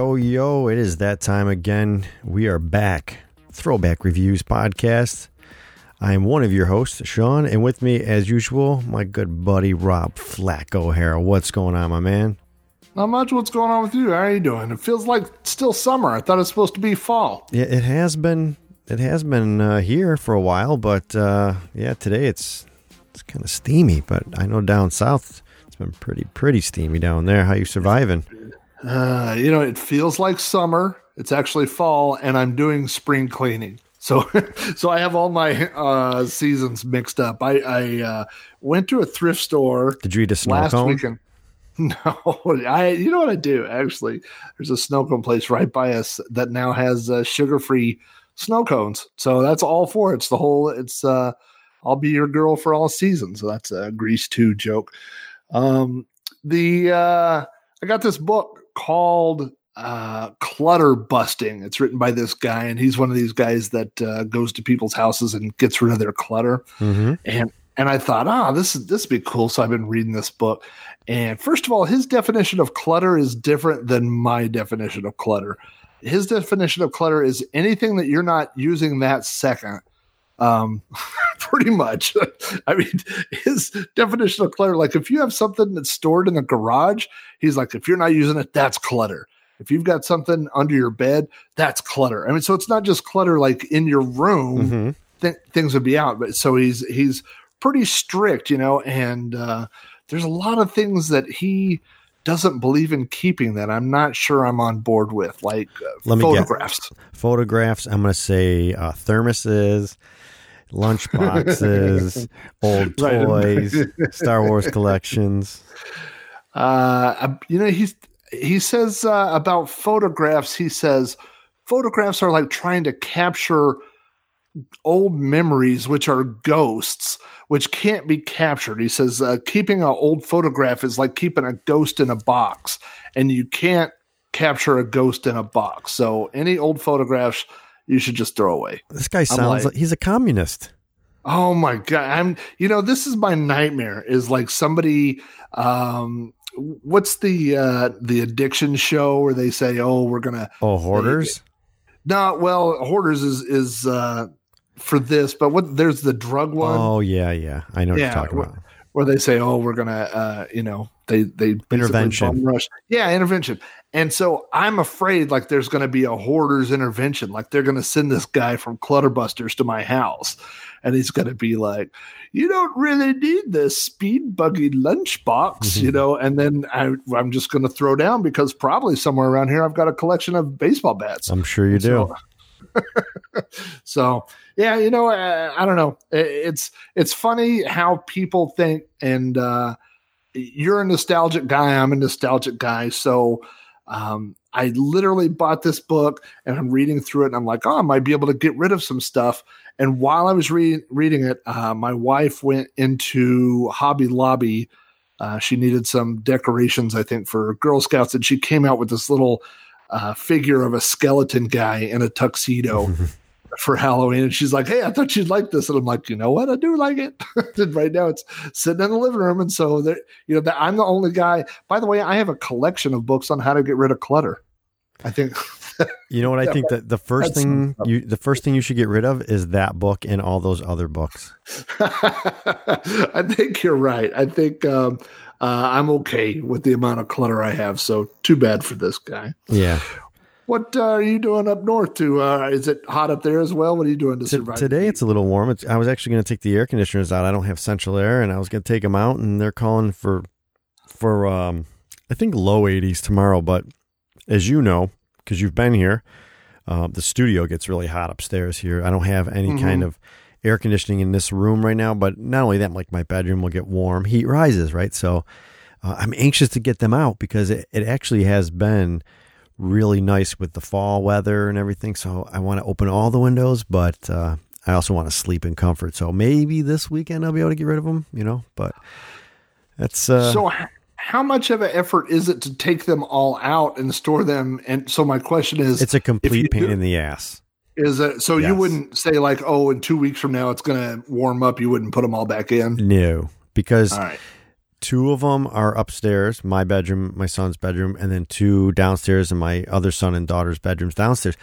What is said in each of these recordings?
Yo, yo, it is that time again. We are back. Throwback Reviews Podcast. I am one of your hosts, Sean, and with me, as usual, my good buddy Rob Flack O'Hara. What's going on, my man? Not much. What's going on with you? How are you doing? It feels like still summer. I thought it was supposed to be fall. Yeah, it has been. It has been uh, here for a while, but uh, yeah, today it's it's kind of steamy. But I know down south it's been pretty pretty steamy down there. How you surviving? Uh, you know, it feels like summer. It's actually fall, and I'm doing spring cleaning. So, so I have all my uh, seasons mixed up. I, I uh, went to a thrift store. Did you eat a snow last cone? weekend? No, I. You know what I do? Actually, there's a snow cone place right by us that now has uh, sugar-free snow cones. So that's all for it. It's the whole. It's. uh I'll be your girl for all seasons. So that's a Grease two joke. Um, the uh, I got this book called uh, Clutter Busting. It's written by this guy, and he's one of these guys that uh, goes to people's houses and gets rid of their clutter. Mm-hmm. And and I thought, ah, this is this would be cool. So I've been reading this book. And first of all, his definition of clutter is different than my definition of clutter. His definition of clutter is anything that you're not using that second. Um, pretty much. I mean, his definition of clutter, like if you have something that's stored in the garage, he's like, if you're not using it, that's clutter. If you've got something under your bed, that's clutter. I mean, so it's not just clutter like in your room, Mm-hmm. th- things would be out. But so he's he's pretty strict, you know, and uh, there's a lot of things that he doesn't believe in keeping that I'm not sure I'm on board with, like uh, Let me guess. photographs. Photographs. I'm going to say uh, thermoses, lunch boxes, old toys, Star Wars collections. Uh, you know, he's he says uh, about photographs. He says photographs are like trying to capture old memories, which are ghosts, which can't be captured. He says uh, keeping an old photograph is like keeping a ghost in a box, and you can't capture a ghost in a box. So any old photographs you should just throw away. This guy sounds like- like he's a communist. Oh my god! I'm you know this is my nightmare. Is like somebody. um What's the uh the addiction show where they say, "Oh, we're gonna Oh, hoarders. no"? Well, hoarders is is uh for this, but what there's the drug one Oh, yeah, yeah. I know what Yeah, you're talking wh- about. where they say, "Oh, we're gonna," uh, you know, they they Intervention. rush. Yeah, intervention. And so I'm afraid like there's going to be a hoarders intervention. Like they're going to send this guy from Clutterbusters to my house, and he's going to be like, "You don't really need this speed buggy lunchbox," you know. And then I, I'm just going to throw down because probably somewhere around here I've got a collection of baseball bats. I'm sure you do. So, so yeah, you know, uh, I don't know. It's it's funny how people think, and uh, you're a nostalgic guy. I'm a nostalgic guy. So um, I literally bought this book, and I'm reading through it, and I'm like, oh, I might be able to get rid of some stuff. And while I was re- reading it, uh, my wife went into Hobby Lobby. Uh, she needed some decorations, I think, for Girl Scouts, and she came out with this little uh, figure of a skeleton guy in a tuxedo for Halloween. And she's like, Hey, I thought you'd like this. And I'm like, You know what? I do like it. and right now it's sitting in the living room. And so, there, you know, that I'm the only guy. By the way, I have a collection of books on how to get rid of clutter. I think, You know what I Yeah, think that the first thing you the first thing you should get rid of is that book and all those other books. I think you're right. I think um, uh, I'm okay with the amount of clutter I have. So, too bad for this guy. Yeah. What uh, are you doing up north? To uh, is it hot up there as well? What are you doing to survive? today it's a little warm. It's, I was actually going to take the air conditioners out. I don't have central air, and I was going to take them out, and they're calling for for um I think low 80s tomorrow. But as you know, because you've been here, uh, the studio gets really hot upstairs here. I don't have any Mhm. kind of air conditioning in this room right now. But not only that, like my bedroom will get warm. Heat rises, right? So uh, I'm anxious to get them out because it, it actually has been really nice with the fall weather and everything. So I want to open all the windows, but uh, I also want to sleep in comfort. So maybe this weekend I'll be able to get rid of them, you know. But that's uh, so how much of an effort is it to take them all out and store them? And so my question is, it's a complete pain do- in the ass. is it so you wouldn't say like, oh, in two weeks from now it's going to warm up. You wouldn't put them all back in. No, because All right. Two of them are upstairs, my bedroom, my son's bedroom, and then two downstairs, and my other son and daughter's bedrooms downstairs.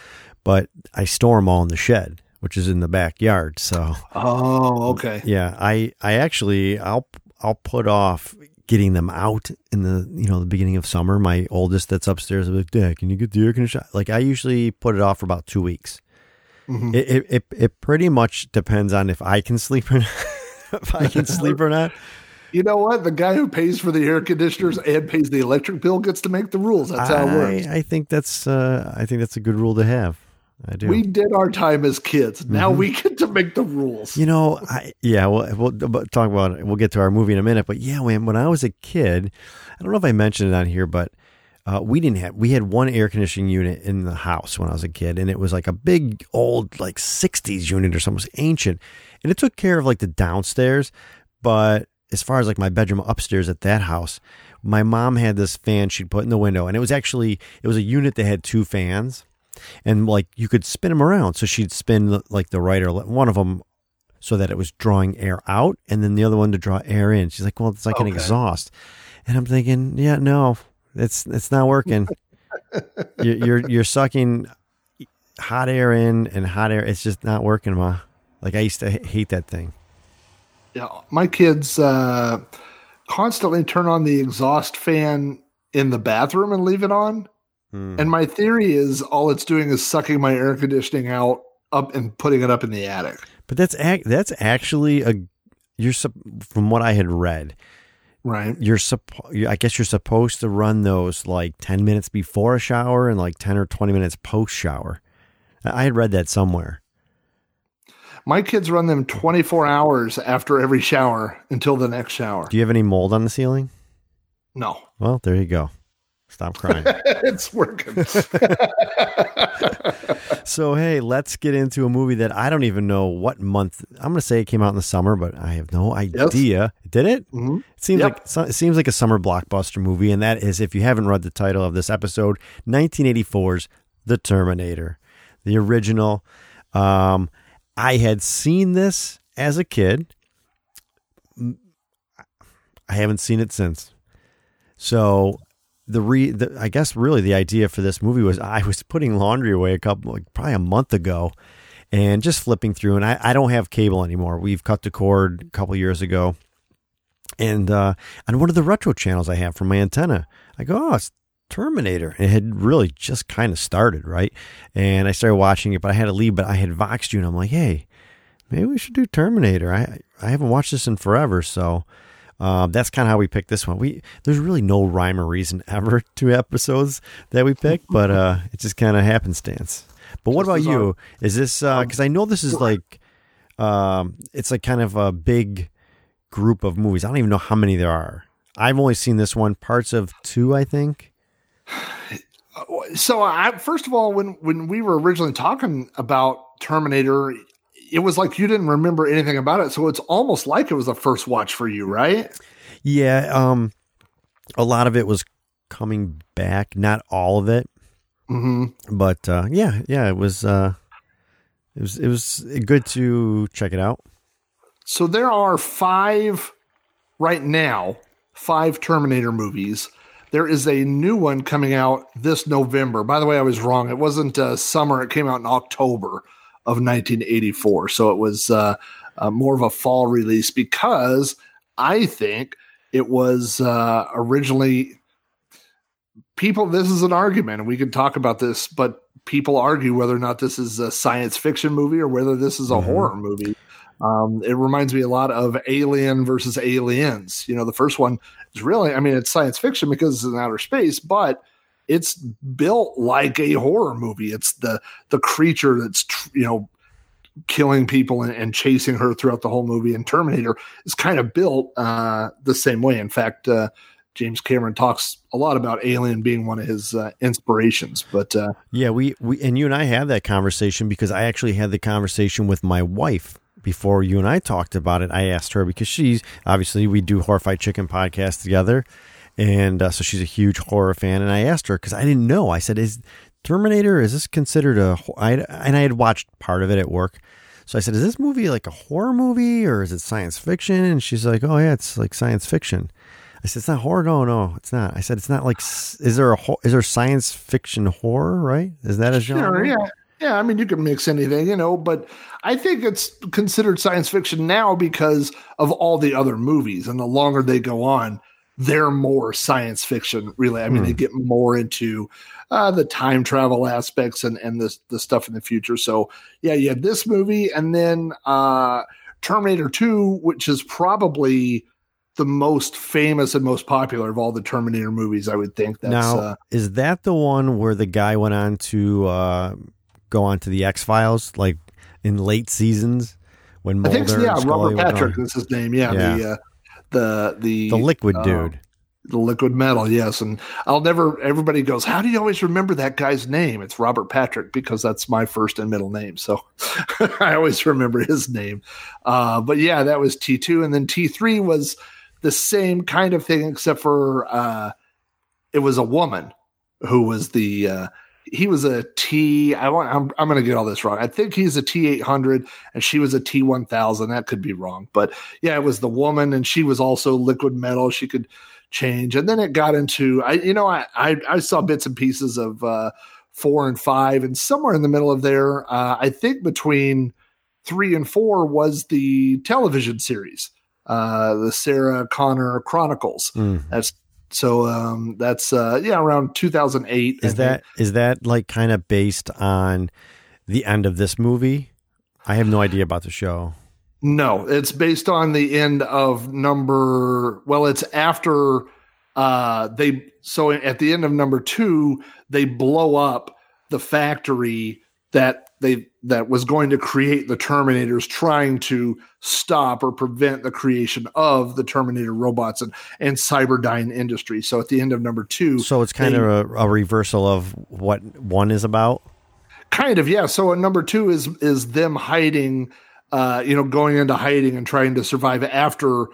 But I store them all in the shed, which is in the backyard. So, Oh, okay. yeah, I I actually I'll I'll put off getting them out in the you know the beginning of summer. My oldest that's upstairs, I'm like, Dad, can you get the air conditioner? Like I usually put it off for about two weeks. Mhm. It, it it it pretty much depends on if I can sleep or not. if I can sleep or not. You know what? The guy who pays for the air conditioners and pays the electric bill gets to make the rules. That's how it works. I, I think that's uh, I think that's a good rule to have. I do. We did our time as kids. Now Mm-hmm. we get to make the rules. You know, I yeah, we'll, we'll talk about it. We'll get to our movie in a minute. But yeah, when when I was a kid, I don't know if I mentioned it on here, but uh, we didn't have we had one air conditioning unit in the house when I was a kid, and it was like a big old like '60s unit or something, it was ancient, and it took care of like the downstairs. But as far as like my bedroom upstairs at that house, my mom had this fan she'd put in the window, and it was actually it was a unit that had two fans and like you could spin them around. So she'd spin like the right or le- one of them so that it was drawing air out, and then the other one to draw air in. She's like, "Well, it's like an exhaust," and I'm thinking, "Yeah, no, it's it's not working. you're, you're you're sucking hot air in and hot air. It's just not working, ma. Like I used to hate that thing. Yeah, my kids uh, constantly turn on the exhaust fan in the bathroom and leave it on. Hmm. And my theory is all it's doing is sucking my air conditioning out up and putting it up in the attic. But that's ac- that's actually a you're from what I had read. Right. you're suppo- I guess you're supposed to run those like 10 minutes before a shower and like 10 or 20 minutes post shower. I had read that somewhere. My kids run them 24 hours after every shower until the next shower. Do you have any mold on the ceiling? No, Well, there you go. Stop crying. it's working. so, hey, let's get into a movie that I don't even know what month. I'm going to say it came out in the summer, but I have no idea. Did it? Mhm. It seems Yep. like it seems like a summer blockbuster movie, and that is, if you haven't read the title of this episode, 1984's The Terminator, the original. Um, I had seen this as a kid. I haven't seen it since. So the re the, I guess really the idea for this movie was I was putting laundry away a couple like probably a month ago and just flipping through and I, I don't have cable anymore. We've cut the cord a couple years ago. And uh on one of the retro channels I have from my antenna, I go, Oh, it's Terminator. It had really just kind of started, right? And I started watching it, but I had to leave, but I had Voxed you and I'm like, hey, maybe we should do Terminator. I I haven't watched this in forever, so uh, that's kind of how we picked this one. We there's really no rhyme or reason ever to episodes that we pick, but uh, it just kind of happenstance. But what about you? Is this because I know this is like um, it's like kind of a big group of movies. I don't even know how many there are. I've only seen this one, parts of two, I think. So I first of all, when when we were originally talking about Terminator, it was like you didn't remember anything about it. So it's almost like it was a first watch for you, right? Yeah, um, a lot of it was coming back, not all of it, hmm but uh, yeah, yeah, it was. Uh, it was it was good to check it out. So there are five right now, five Terminator movies. There is a new one coming out this November. By the way, I was wrong. It wasn't uh, summer. It came out in October of 1984. So it was uh, uh, more of a fall release because I think it was uh, originally people. This is an argument, and we can talk about this, but people argue whether or not this is a science fiction movie or whether this is a Mhm. horror movie. Um, it reminds me a lot of Alien versus Aliens. You know, the first one is really, I mean, it's science fiction because it's in outer space, but it's built like a horror movie. It's the the creature that's you know killing people and, and chasing her throughout the whole movie. And Terminator is kind of built uh, the same way. In fact, uh, James Cameron talks a lot about Alien being one of his uh, inspirations. But uh, Yeah, we, we and you and I had that conversation because I actually had the conversation with my wife before you and I talked about it. I asked her because she's obviously we do Horrified Chicken podcast together, and uh, so she's a huge horror fan. And I asked her because I didn't know. I said, "Is Terminator is this considered a?" I, and I had watched part of it at work. So I said, "Is this movie like a horror movie or is it science fiction?" And she's like, "Oh yeah, it's like science fiction." I said it's not horror. No, no, it's not. I said it's not like. Is there a is there science fiction horror? Right? Is that a genre? Sure, yeah, yeah. I mean, you can mix anything, you know. But I think it's considered science fiction now because of all the other movies, and the longer they go on, they're more science fiction. Really, I mean, hmm. they get more into uh, the time travel aspects and and the the stuff in the future. So yeah, you had this movie, and then uh, Terminator Two, which is probably the most famous and most popular of all the Terminator movies. I would think. That's, now, uh, is that the one where the guy went on to uh, go on to the X Files, like in late seasons when Mulder I think so, yeah, Robert Patrick is his name. Yeah, yeah. the uh, the the the liquid uh, dude. The liquid metal, yes, and I'll never. Everybody goes, "How do you always remember that guy's name?" It's Robert Patrick because that's my first and middle name, so I always remember his name. Uh, but yeah, that was T two, and then T three was the same kind of thing, except for uh, it was a woman who was the uh, he was a T. I want. I'm I'm going to get all this wrong. I think he's a T eight hundred, and she was a T one thousand. That could be wrong, but yeah, it was the woman, and she was also liquid metal. She could change, and then it got into. I you know I I, I saw bits and pieces of uh, four and five, and somewhere in the middle of there, uh, I think between three and four was the television series uh, the Sarah Connor Chronicles. Mm. That's so um, that's uh, yeah around 2008. Is that is that like kind of based on the end of this movie? I have no idea about the show. No, it's based on the end of number. Well, it's after uh, they. So at the end of number two, they blow up the factory that they that was going to create the Terminators, trying to stop or prevent the creation of the Terminator robots and and Cyberdyne Industry. So at the end of number two, so it's kind they, of a, a, reversal of what one is about. Kind of, yeah. So number two is is them hiding, uh, you know, going into hiding and trying to survive after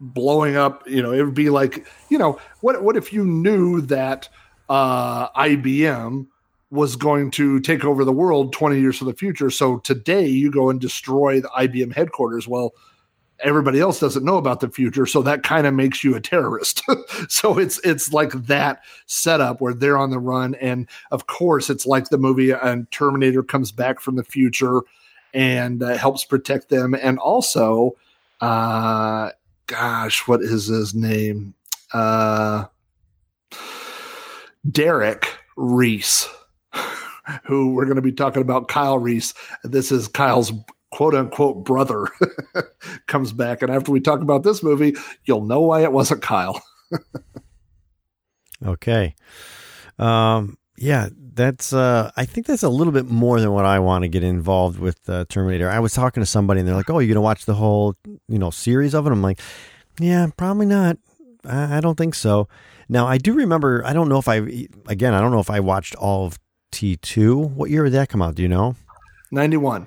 blowing up. You know, it would be like, you know, what what if you knew that uh, IBM was going to take over the world 20 years to the future. So today you go and destroy the IBM headquarters. Well, everybody else doesn't know about the future, so that kind of makes you a terrorist. so it's it's like that setup where they're on the run, and of course it's like the movie and Terminator comes back from the future and uh, helps protect them, and also, uh, gosh, what is his name? Uh, Derek Reese who we're going to be talking about Kyle Reese. This is Kyle's quote unquote brother comes back. And after we talk about this movie, you'll know why it wasn't Kyle. okay. Um, yeah, that's, uh, I think that's a little bit more than what I want to get involved with uh, Terminator. I was talking to somebody and they're like, oh, you're going to watch the whole, you know, series of it? I'm like, yeah, probably not. I, I don't think so. Now, I do remember, I don't know if I, again, I don't know if I watched all of T2. What year did that come out? Do you know? 91.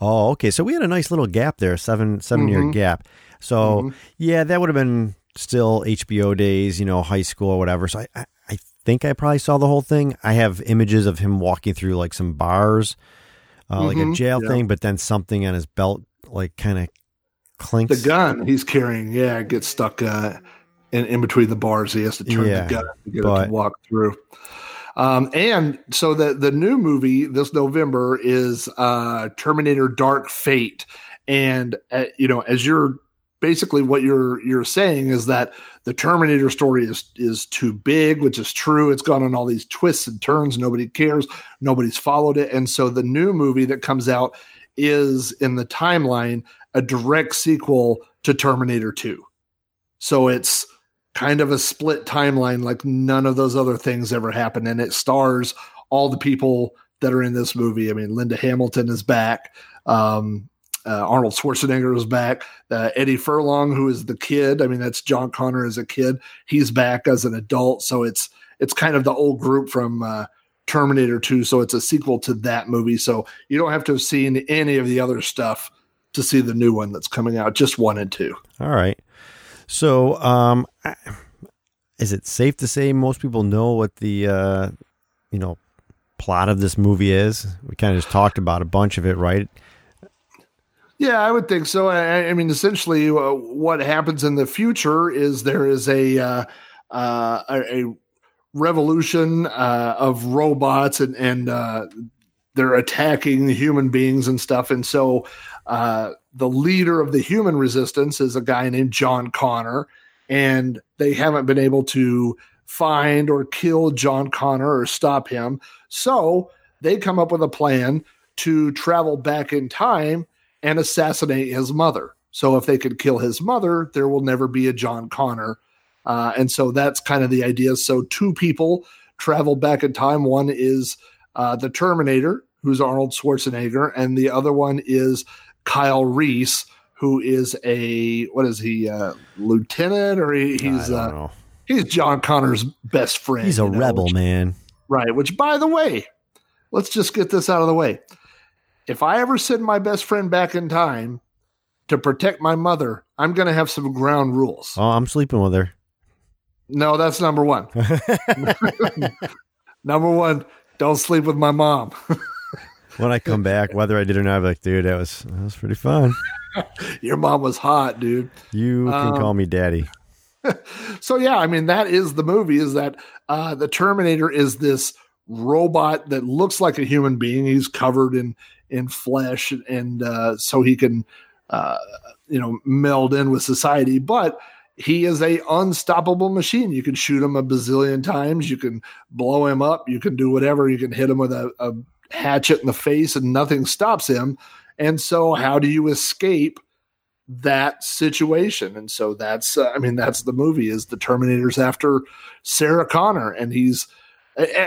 Oh, okay. So we had a nice little gap there, seven seven mm-hmm. year gap. So mm-hmm. yeah, that would have been still HBO days, you know, high school or whatever. So I, I, I, think I probably saw the whole thing. I have images of him walking through like some bars, uh, mm-hmm. like a mm-hmm. jail yeah. thing, but then something on his belt like kind of clinks. The gun he's carrying, yeah, gets stuck uh, in, in between the bars. He has to turn yeah, the gun to get but, it to walk through. Um, and so the the new movie this November is uh, Terminator: Dark Fate, and uh, you know, as you're basically what you're you're saying is that the Terminator story is is too big, which is true. It's gone on all these twists and turns. Nobody cares. Nobody's followed it, and so the new movie that comes out is in the timeline a direct sequel to Terminator Two. So it's kind of a split timeline like none of those other things ever happened. And it stars all the people that are in this movie. I mean linda hamilton is back. Um, uh, arnold schwarzenegger is back. Uh, eddie furlong who is the kid. I mean that's john connor as a kid. He's back as an adult. So it's it's kind of the old group from uh, terminator 2 so it's a sequel to that movie. So you don't have to have seen any of the other stuff to see the new one that's coming out just one and two. All right so, um, is it safe to say most people know what the uh, you know plot of this movie is? We kind of just talked about a bunch of it, right? Yeah, I would think so. I, I mean, essentially, uh, what happens in the future is there is a uh, uh, a, a, revolution uh, of robots, and and uh, they're attacking human beings and stuff. And so, uh, the leader of the human resistance is a guy named John Connor, and they haven't been able to find or kill John Connor or stop him. So they come up with a plan to travel back in time and assassinate his mother. So if they could kill his mother, there will never be a John Connor. Uh, and so that's kind of the idea. So two people travel back in time. One is uh, the Terminator, who's Arnold Schwarzenegger, and the other one is Kyle Reese, who is a what is he, uh, lieutenant, or he, he's uh, he's John Connor's best friend. He's a you know, rebel, which, man. Right. Which, by the way, let's just get this out of the way if I ever send my best friend back in time to protect my mother, I'm going to have some ground rules. Oh, I'm sleeping with her. No, that's number one. number one, don't sleep with my mom. when I come back, whether I did or not, I'm like, dude, that was that was pretty fun. Your mom was hot, dude. You can um, call me daddy. so yeah, I mean that is the movie. Is that uh, the Terminator is this robot that looks like a human being. He's covered in in flesh, and uh, so he can, uh, you know, meld in with society. But he is a unstoppable machine. You can shoot him a bazillion times. You can blow him up. You can do whatever. You can hit him with a, a hatchet in the face, and nothing stops him. And so, how do you escape? that situation and so that's uh, i mean that's the movie is the terminators after sarah connor and he's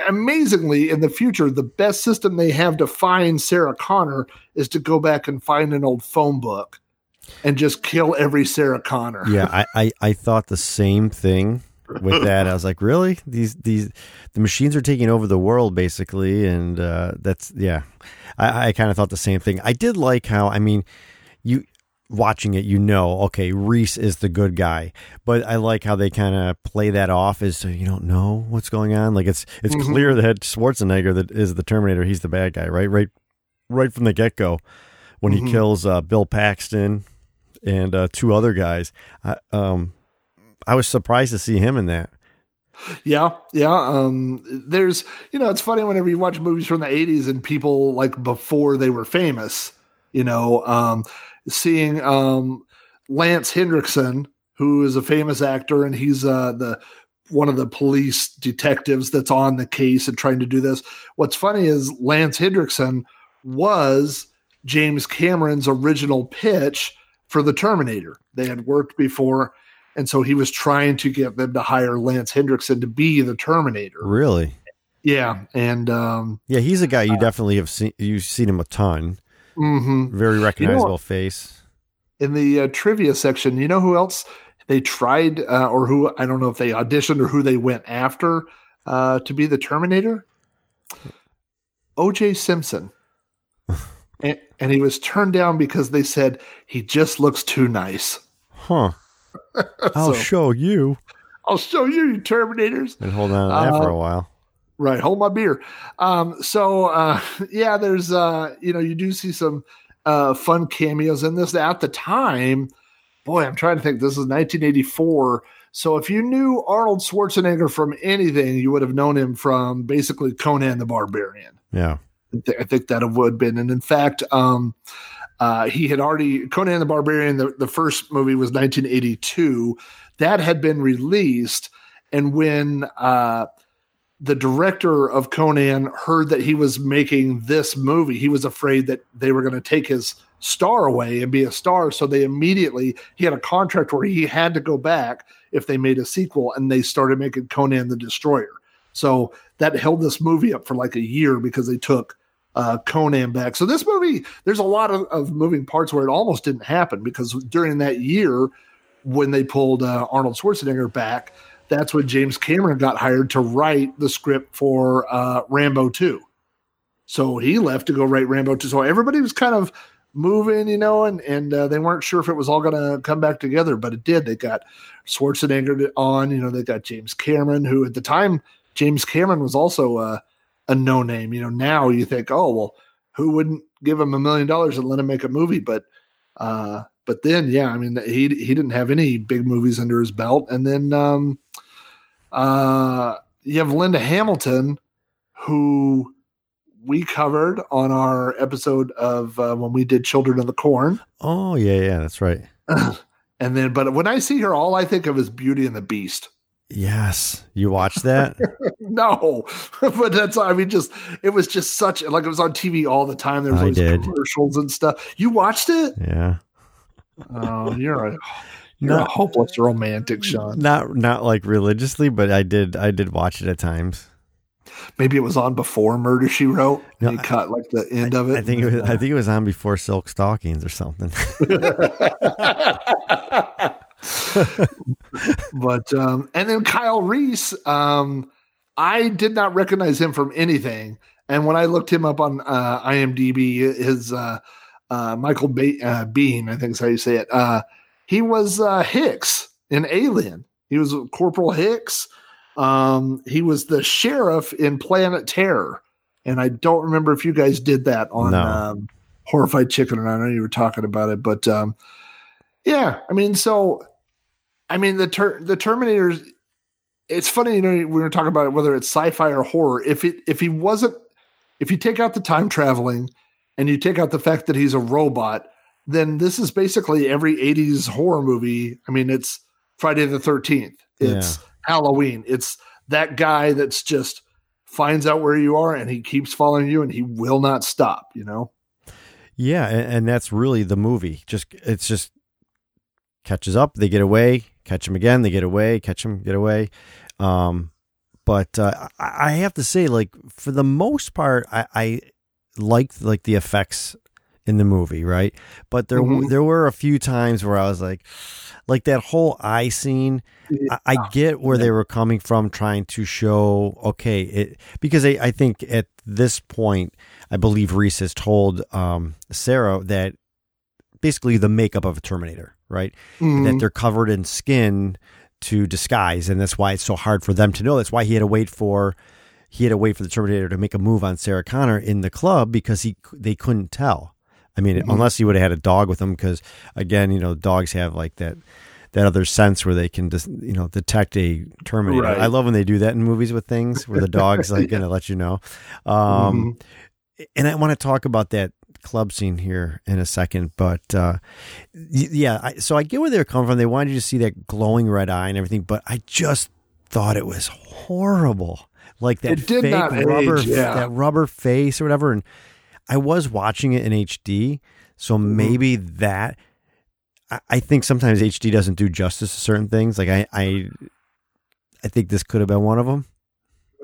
amazingly, in the future, the best system they have to find Sarah Connor is to go back and find an old phone book and just kill every Sarah Connor. Yeah, I, I, I thought the same thing with that. I was like, really? These these the machines are taking over the world basically, and uh, that's yeah. I, I kind of thought the same thing. I did like how I mean, you watching it, you know, okay, Reese is the good guy. But I like how they kind of play that off as so you don't know what's going on. Like it's it's mm-hmm. clear that Schwarzenegger that is the Terminator. He's the bad guy, right? Right, right from the get go when mm-hmm. he kills uh, Bill Paxton and uh, two other guys. I, um, I was surprised to see him in that. Yeah, yeah. Um, there's, you know, it's funny whenever you watch movies from the '80s and people like before they were famous. You know, um, seeing um, Lance Henriksen, who is a famous actor, and he's uh, the one of the police detectives that's on the case and trying to do this. What's funny is Lance Henriksen was James Cameron's original pitch for the Terminator. They had worked before, and so he was trying to get them to hire Lance Henriksen to be the Terminator. Really? Yeah, and um, yeah, he's a guy you uh, definitely have seen. You've seen him a ton. Mm-hmm. Very recognizable you know face. In the uh, trivia section, you know who else they tried, uh, or who I don't know if they auditioned or who they went after uh, to be the Terminator? O.J. Simpson. and, and he was turned down because they said he just looks too nice. Huh. I'll so, show you. I'll show you, you Terminators. And hold on to that for a uh, while. Right, hold my beer. Um, so uh, yeah, there's uh, you know you do see some uh, fun cameos in this. At the time, boy, I'm trying to think. This is 1984. So if you knew Arnold Schwarzenegger from anything, you would have known him from basically Conan the Barbarian. Yeah, I think that would have been. And in fact, um, uh, he had already Conan the Barbarian. The, the first movie was 1982. That had been released, and when uh, the director of Conan heard that he was making this movie, he was afraid that they were going to take his star away and be a star. So they immediately, he had a contract where he had to go back if they made a sequel and they started making Conan the Destroyer. So that held this movie up for like a year because they took uh, Conan back. So this movie, there's a lot of, of, moving parts where it almost didn't happen because during that year, when they pulled uh, Arnold Schwarzenegger back, that's when James Cameron got hired to write the script for uh, Rambo 2. So he left to go write Rambo 2. So everybody was kind of moving, you know, and and uh, they weren't sure if it was all going to come back together, but it did. They got Schwarzenegger on, you know, they got James Cameron, who at the time James Cameron was also a, no name. You know, now you think, oh well, who wouldn't give him a million dollars and let him make a movie? But Uh, but then, yeah, I mean, he he didn't have any big movies under his belt, and then um, uh, you have Linda Hamilton, who we covered on our episode of uh, when we did Children of the Corn. Oh yeah, yeah, that's right. and then, but when I see her, all I think of is Beauty and the Beast. Yes, you watched that? no, but that's I mean, just it was just such like it was on TV all the time. There was these commercials and stuff. You watched it? Yeah. Oh, you're a you're not, a hopeless romantic, Sean. Not not like religiously, but I did I did watch it at times. Maybe it was on before Murder She Wrote. No, you cut like the end I, of it. I think it was. I think it was on before Silk Stockings or something. but um, and then Kyle Reese, um, I did not recognize him from anything. And when I looked him up on uh, IMDb, his uh, uh, Michael ba- uh, Biehn, I think is how you say it. Uh, he was uh, Hicks in Alien. He was Corporal Hicks. Um, he was the sheriff in Planet Terror, and I don't remember if you guys did that on no. um, Horrified Chicken, and I know you were talking about it, but um, yeah, I mean, so I mean the ter- the Terminators. It's funny, you know, we were talking about it, whether it's sci-fi or horror. If it if he wasn't, if you take out the time traveling, and you take out the fact that he's a robot, then this is basically every 80s horror movie. I mean, it's Friday the 13th, it's yeah. Halloween, it's that guy that's just finds out where you are and he keeps following you and he will not stop, you know? Yeah. And, and that's really the movie. Just, it's just catches up, they get away, catch him again, they get away, catch him, get away. Um, but uh, I have to say, like for the most part, I, I liked like the effects in the movie, right? But there mm-hmm. there were a few times where I was like, like that whole eye scene. I, I, get where they were coming from, trying to show okay, it because I, I think at this point, I believe Reese has told um, Sarah that basically the makeup of a Terminator, right? Mm-hmm. That they're covered in skin to disguise, and that's why it's so hard for them to know. That's why he had to wait for he had to wait for the Terminator to make a move on Sarah Connor in the club because he they couldn't tell. I mean, mm-hmm. unless he would have had a dog with him, because again, you know, dogs have like that that other sense where they can just you know detect a Terminator. Right. I love when they do that in movies with things where the dog's like yeah. going to let you know. Um, mm-hmm. And I want to talk about that club scene here in a second, but uh, yeah, I, so I get where they're coming from. They wanted you to see that glowing red eye and everything, but I just thought it was horrible like that fake rubber age, yeah. that rubber face or whatever. And I was watching it in HD, so mm-hmm. maybe that. I, I think sometimes HD doesn't do justice to certain things. Like I, I, I think this could have been one of them.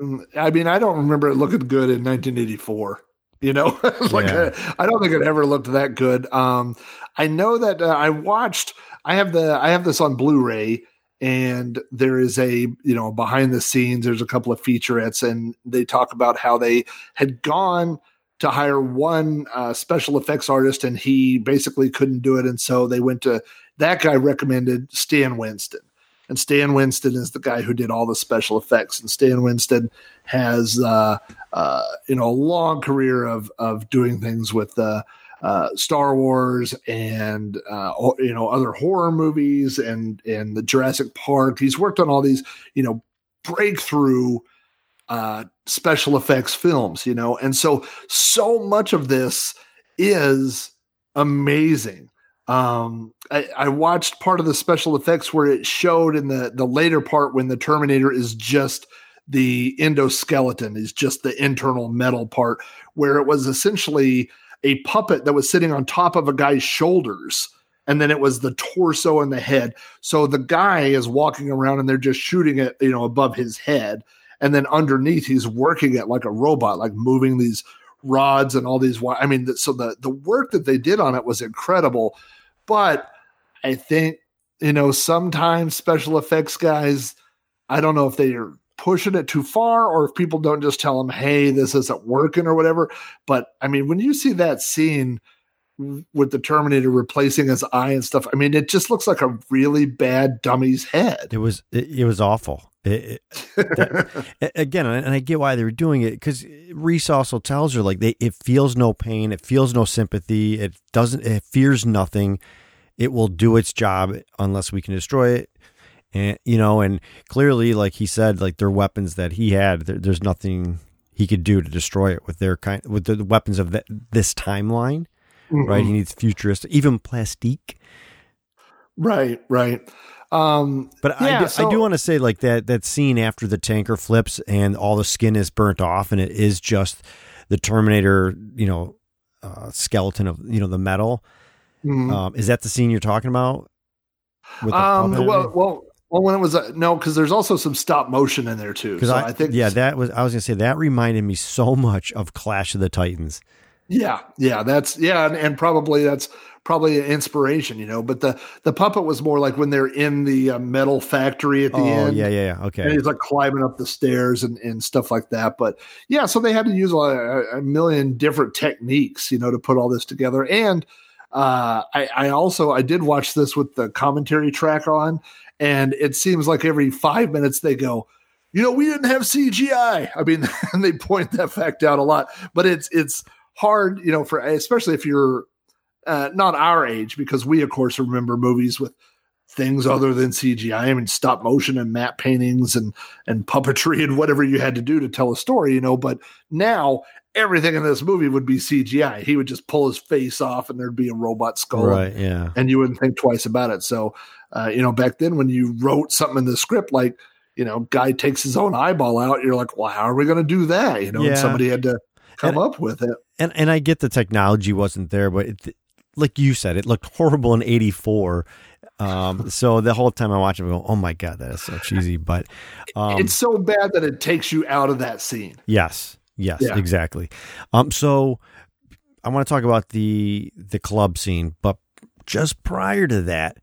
Mm, I mean, I don't remember it looking good in 1984. You know, like yeah. I, I, don't think it ever looked that good. Um, I know that uh, I watched. I have the I have this on Blu-ray, and there is a you know behind the scenes there's a couple of featurettes and they talk about how they had gone to hire one uh, special effects artist and he basically couldn't do it and so they went to that guy recommended stan winston and stan winston is the guy who did all the special effects and stan winston has uh, uh, you know a long career of of doing things with uh, uh, Star Wars and uh, you know other horror movies and and the Jurassic Park. He's worked on all these you know breakthrough uh, special effects films, you know, and so so much of this is amazing. Um, I, I, watched part of the special effects where it showed in the the later part when the Terminator is just the endoskeleton, is just the internal metal part, where it was essentially a puppet that was sitting on top of a guy's shoulders and then it was the torso and the head. So the guy is walking around and they're just shooting it you know above his head and then underneath he's working it like a robot like moving these rods and all these i mean so the the work that they did on it was incredible but i think you know sometimes special effects guys i don't know if they are pushing it too far or if people don't just tell them, hey, this isn't working or whatever. But I mean, when you see that scene with the Terminator replacing his eye and stuff, I mean, it just looks like a really bad dummy's head. It was it, it was awful. It, it, that, again, and I get why they were doing it because Reese also tells her like they, it feels no pain, it feels no sympathy, it doesn't, it fears nothing. It will do its job unless we can destroy it, and you know, and clearly, like he said, like their weapons that he had, there, there's nothing he could do to destroy it with their kind with the weapons of the, this timeline, mm-hmm. right? He needs futuristic, even plastique. Right, right. Um, but yeah, I, so, I do want to say like that that scene after the tanker flips and all the skin is burnt off and it is just the Terminator, you know, uh, skeleton of you know the metal. Mm-hmm. Um, is that the scene you're talking about? um, well, well, well, when it was uh, no, because there's also some stop motion in there too. Because so I, I, think yeah, that was I was gonna say that reminded me so much of Clash of the Titans. Yeah, yeah, that's yeah, and, and probably that's probably an inspiration, you know. But the the puppet was more like when they're in the uh, metal factory at the oh, end. Yeah, yeah, yeah. Okay. And he's like climbing up the stairs and, and stuff like that. But yeah, so they had to use a, a million different techniques, you know, to put all this together. And uh, I, I also I did watch this with the commentary track on, and it seems like every five minutes they go you know, we didn't have CGI. I mean, and they point that fact out a lot, but it's it's hard, you know, for especially if you're uh, not our age, because we, of course, remember movies with things other than CGI. I mean, stop motion and matte paintings and and puppetry and whatever you had to do to tell a story, you know. But now everything in this movie would be CGI. He would just pull his face off, and there'd be a robot skull, right? Yeah, and you wouldn't think twice about it. So, uh, you know, back then when you wrote something in the script, like you know, guy takes his own eyeball out, you're like, well, how are we going to do that? You know, yeah. and somebody had to come and, up with it. And and I get the technology wasn't there, but it, like you said, it looked horrible in '84. Um, so the whole time I watch it, I go, "Oh my god, that is so cheesy." But um, it's so bad that it takes you out of that scene. Yes, yes, yeah. exactly. Um, so I want to talk about the the club scene, but just prior to that,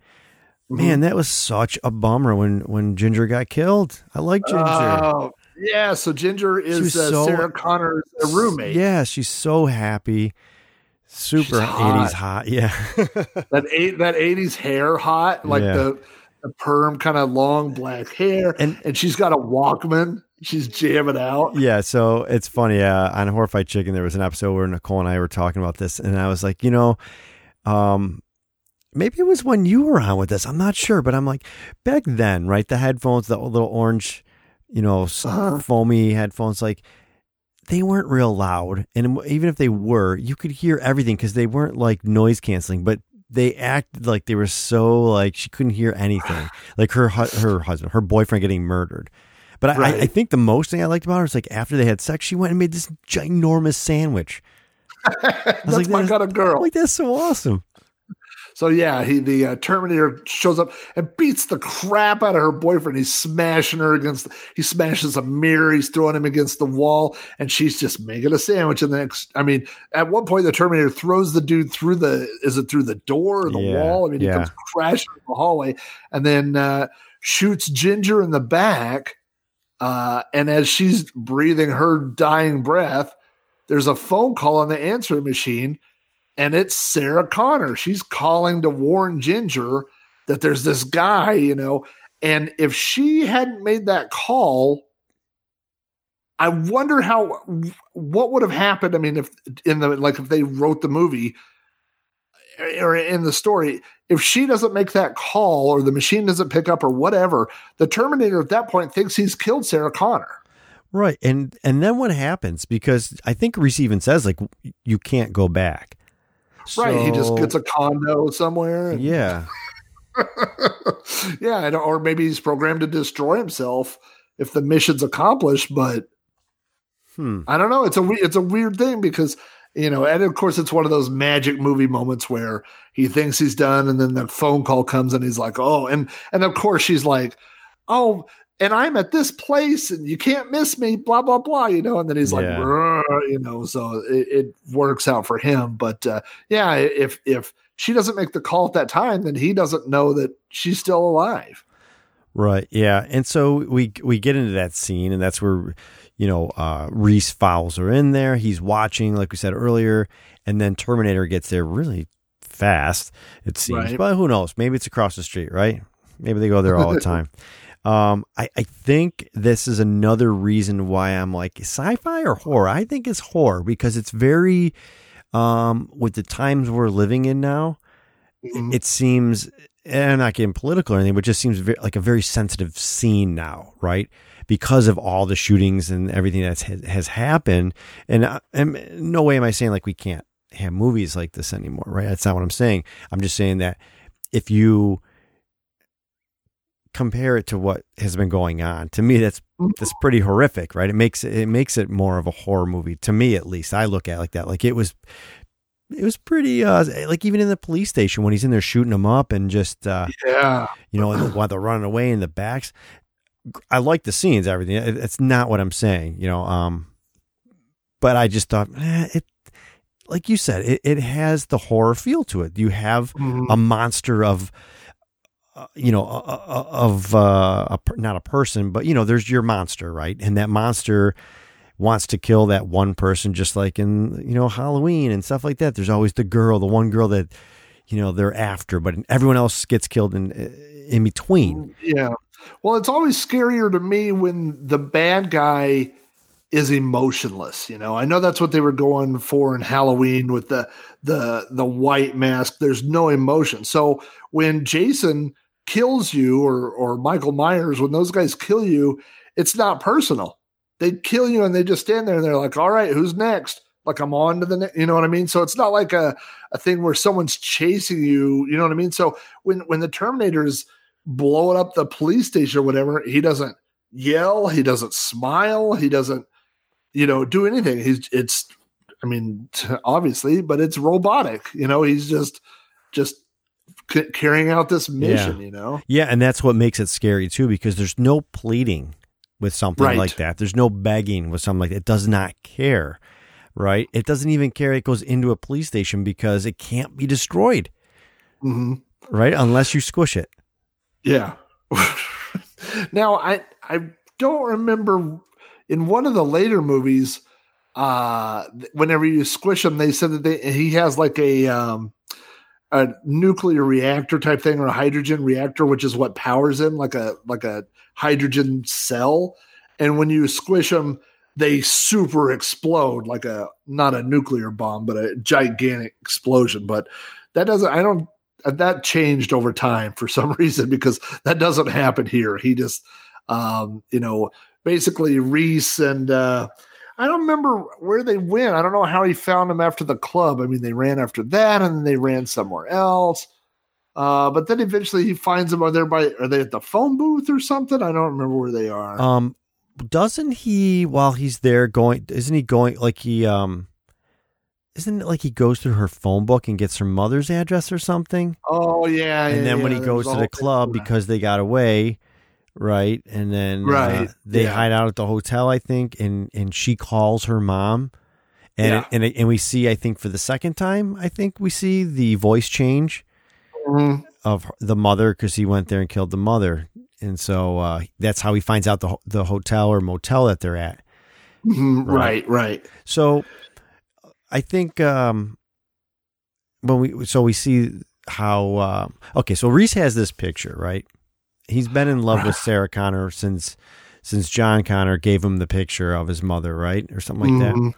mm-hmm. man, that was such a bummer when when Ginger got killed. I like Ginger. Oh, yeah, so Ginger is uh, so, Sarah Connor's roommate. Yeah, she's so happy. Super eighties hot. yeah. that eight that eighties hair hot, like yeah. the the perm kind of long black hair, and and she's got a Walkman. She's jamming out. Yeah, so it's funny. Uh, on Horrified Chicken, there was an episode where Nicole and I were talking about this, and I was like, you know, um, maybe it was when you were on with this. I'm not sure, but I'm like, back then, right? The headphones, the little orange, you know, uh-huh. foamy headphones, like they weren't real loud. And even if they were, you could hear everything because they weren't like noise canceling, but they acted like they were so like she couldn't hear anything. Like her her husband, her boyfriend getting murdered. But right. I, I, think the most thing I liked about her is like after they had sex, she went and made this ginormous sandwich. I was that's like, my kind of girl. Like that's so awesome. So yeah, he the uh, Terminator shows up and beats the crap out of her boyfriend. He's smashing her against. He smashes a mirror. He's throwing him against the wall, and she's just making a sandwich. And the next, I mean, at one point the Terminator throws the dude through the. Is it through the door or the yeah, wall? I mean, yeah. he comes crashing in the hallway, and then uh, shoots Ginger in the back. Uh, and as she's breathing her dying breath, there's a phone call on the answering machine and it's Sarah Connor. She's calling to warn Ginger that there's this guy, you know. And if she hadn't made that call, I wonder how what would have happened. I mean, if in the like if they wrote the movie or in the story, if she doesn't make that call or the machine doesn't pick up or whatever, the Terminator at that point thinks he's killed Sarah Connor. Right. And and then what happens? Because I think Reese even says like you can't go back. So, right. He just gets a condo somewhere. And, yeah. yeah. Or maybe he's programmed to destroy himself if the mission's accomplished. But hmm. I don't know. It's a it's a weird thing because you know, and of course, it's one of those magic movie moments where he thinks he's done, and then the phone call comes, and he's like, "Oh," and and of course, she's like, "Oh, and I'm at this place and you can't miss me, blah, blah, blah, you know, and then he's like, you know, so it, it, works out for him. But uh, yeah, if, if she doesn't make the call at that time, then he doesn't know that she's still alive. Right. Yeah. And so we, we get into that scene and that's where, you know, uh, Reese Fowles are in there. He's watching, like we said earlier, and then Terminator gets there really fast, it seems. Right. But who knows? Maybe it's across the street, right? Maybe they go there all the time. Um, I, I think this is another reason why I'm like sci-fi or horror. I think it's horror because it's very, um, with the times we're living in now, Mhm. it seems, and I'm not getting political or anything, but just seems very, like a very sensitive scene now, right? Because of all the shootings and everything that has, has happened. And, I, and no way am I saying like we can't have movies like this anymore, right? That's not what I'm saying. I'm just saying that if you compare it to what has been going on, to me that's that's pretty horrific, right? It makes it, makes it more of a horror movie to me, at least. I look at it like that. Like it was, it was pretty. Uh, like even in the police station when he's in there shooting them up and just uh, yeah. you know while they're running away in the backs. I like the scenes, everything. It's not what I'm saying, you know. Um, but I just thought eh, it, like you said, it, it has the horror feel to it. You have Mhm. a monster of uh, you know uh, uh, of a, not a person but you know there's your monster right and that monster wants to kill that one person just like in you know halloween and stuff like that there's always the girl the one girl that you know they're after but everyone else gets killed in in between Yeah. Well, it's always scarier to me when the bad guy is emotionless. You know, I know that's what they were going for in Halloween with the the the white mask. There's no emotion. So when Jason kills you or or Michael Myers, when those guys kill you, it's not personal. They kill you and they just stand there and they're like, "All right, who's next?" Like I'm on to the next. You know what I mean? So it's not like a a thing where someone's chasing you. You know what I mean? So when when the Terminator is blowing up the police station or whatever, he doesn't yell, he doesn't smile, he doesn't, you know, do anything. He's it's, I mean, obviously, but it's robotic. You know, he's just just c- carrying out this mission. You know, yeah and that's what makes it scary too because there's no pleading with something Right. like that there's no begging with something like that it does not care right it doesn't even care it goes into a police station because it can't be destroyed hmm right unless you squish it yeah. now I I don't remember in one of the later movies. Uh, whenever you squish him, they said that they, he has like a um, a nuclear reactor type thing or a hydrogen reactor, which is what powers him, like a like a hydrogen cell. And when you squish them, they super explode, like a not a nuclear bomb, but a gigantic explosion. But that doesn't. I don't. That changed over time for some reason because that doesn't happen here. He just, um, you know, basically Reese and uh, I don't remember where they went. I don't know how he found them after the club. I mean, they ran after that and then they ran somewhere else. Uh, but then eventually he finds them. Are they by? Are they at the phone booth or something? I don't remember where they are. Um, doesn't he while he's there going? Isn't he going like he um? Isn't it like he goes through her phone book and gets her mother's address or something? oh yeah. and yeah, then when yeah, he goes to the club because they got away, right? And then uh, Right, they yeah. hide out at the hotel, I think, and and she calls her mom, and Yeah. and and we see, I think, for the second time, I think we see the voice change Mhm. of the mother because he went there and killed the mother, and so uh, that's how he finds out the the hotel or motel that they're at. Mhm, Right. right, right. So I think um when we so we see how uh, okay, so Reese has this picture, right? He's been in love with Sarah Connor since since John Connor gave him the picture of his mother, right? Or something like Mhm.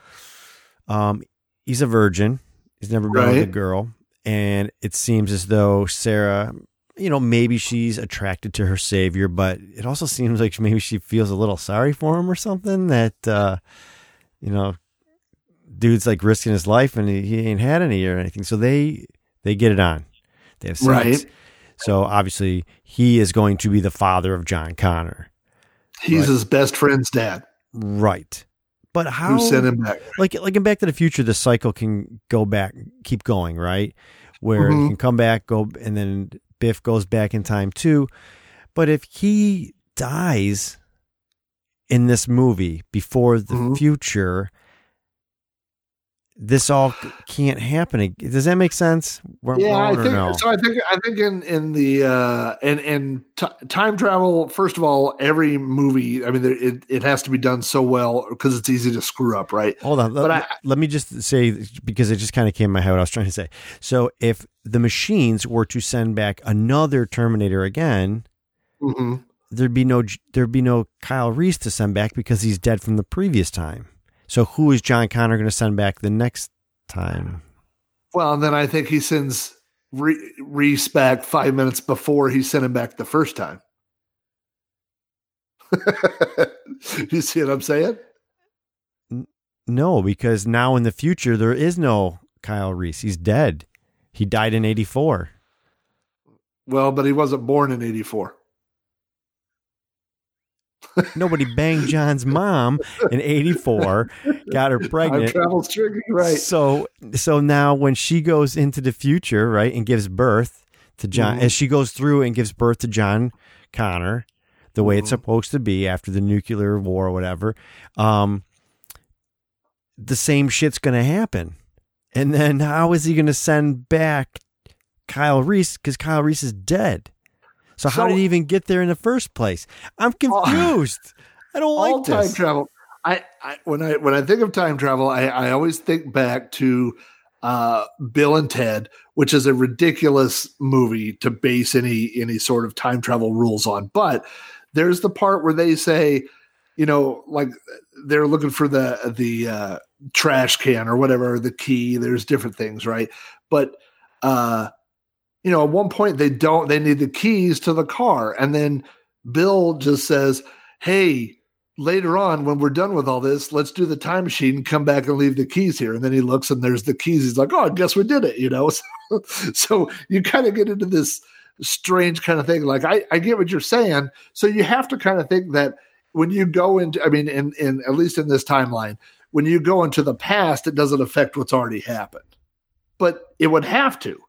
that. Um he's a virgin. He's never been with a girl. And it seems as though Sarah, you know, maybe she's attracted to her savior, but it also seems like maybe she feels a little sorry for him or something that uh you know, dude's like risking his life and he, he ain't had any or anything. So they they get it on. They have sex. Right. So obviously he is going to be the father of John Connor. He's Right. his best friend's dad Right. But how who sent him back. like like in Back to the Future, the cycle can go back, keep going, right? Where Mhm. he can come back, go, and then Biff goes back in time too. But if he dies in this movie before the Mhm. future, this all can't happen. Does that make sense? Where- Yeah, I think no? so. I think I think in in the uh, and and t- time travel. First of all, every movie. I mean, there- it it has to be done so well because it's easy to screw up, right? Hold on. But Let, I- let me just say, because it just kind of came in my head what I was trying to say. So if the machines were to send back another Terminator again, hmm there'd be no there'd be no Kyle Reese to send back because he's dead from the previous time. So who is John Connor going to send back the next time? Well, and then I think he sends Re- Reese back five minutes before he sent him back the first time. you see what I'm saying? No, because now in the future there is no Kyle Reese. He's dead. He died in '84. Well, but he wasn't born in '84. Nobody banged John's mom in '84, got her pregnant. Travel tricky, right? So, so now when she goes into the future, right, and gives birth to John, mm-hmm. as she goes through and gives birth to John Connor, the way mm-hmm. it's supposed to be after the nuclear war or whatever, um, the same shit's going to happen. And then how is he going to send back Kyle Reese because Kyle Reese is dead? So, so, how did he even get there in the first place? I'm confused. I don't like time this. travel. I, I, when I when I think of time travel, I, I always think back to uh, Bill and Ted, which is a ridiculous movie to base any any sort of time travel rules on. But there's the part where they say, you know, like they're looking for the the uh, trash can or whatever, the key. There's different things, right? But uh, you know, at one point they don't, they need the keys to the car. And then Bill just says, Hey, later on, when we're done with all this, let's do the time machine and come back and leave the keys here. And then he looks and there's the keys. He's like, Oh, I guess we did it, you know? So, so you kind of get into this strange kind of thing. Like, I, I get what you're saying. So you have to kind of think that when you go into, I mean, in, in at least in this timeline, when you go into the past, it doesn't affect what's already happened. But it would have to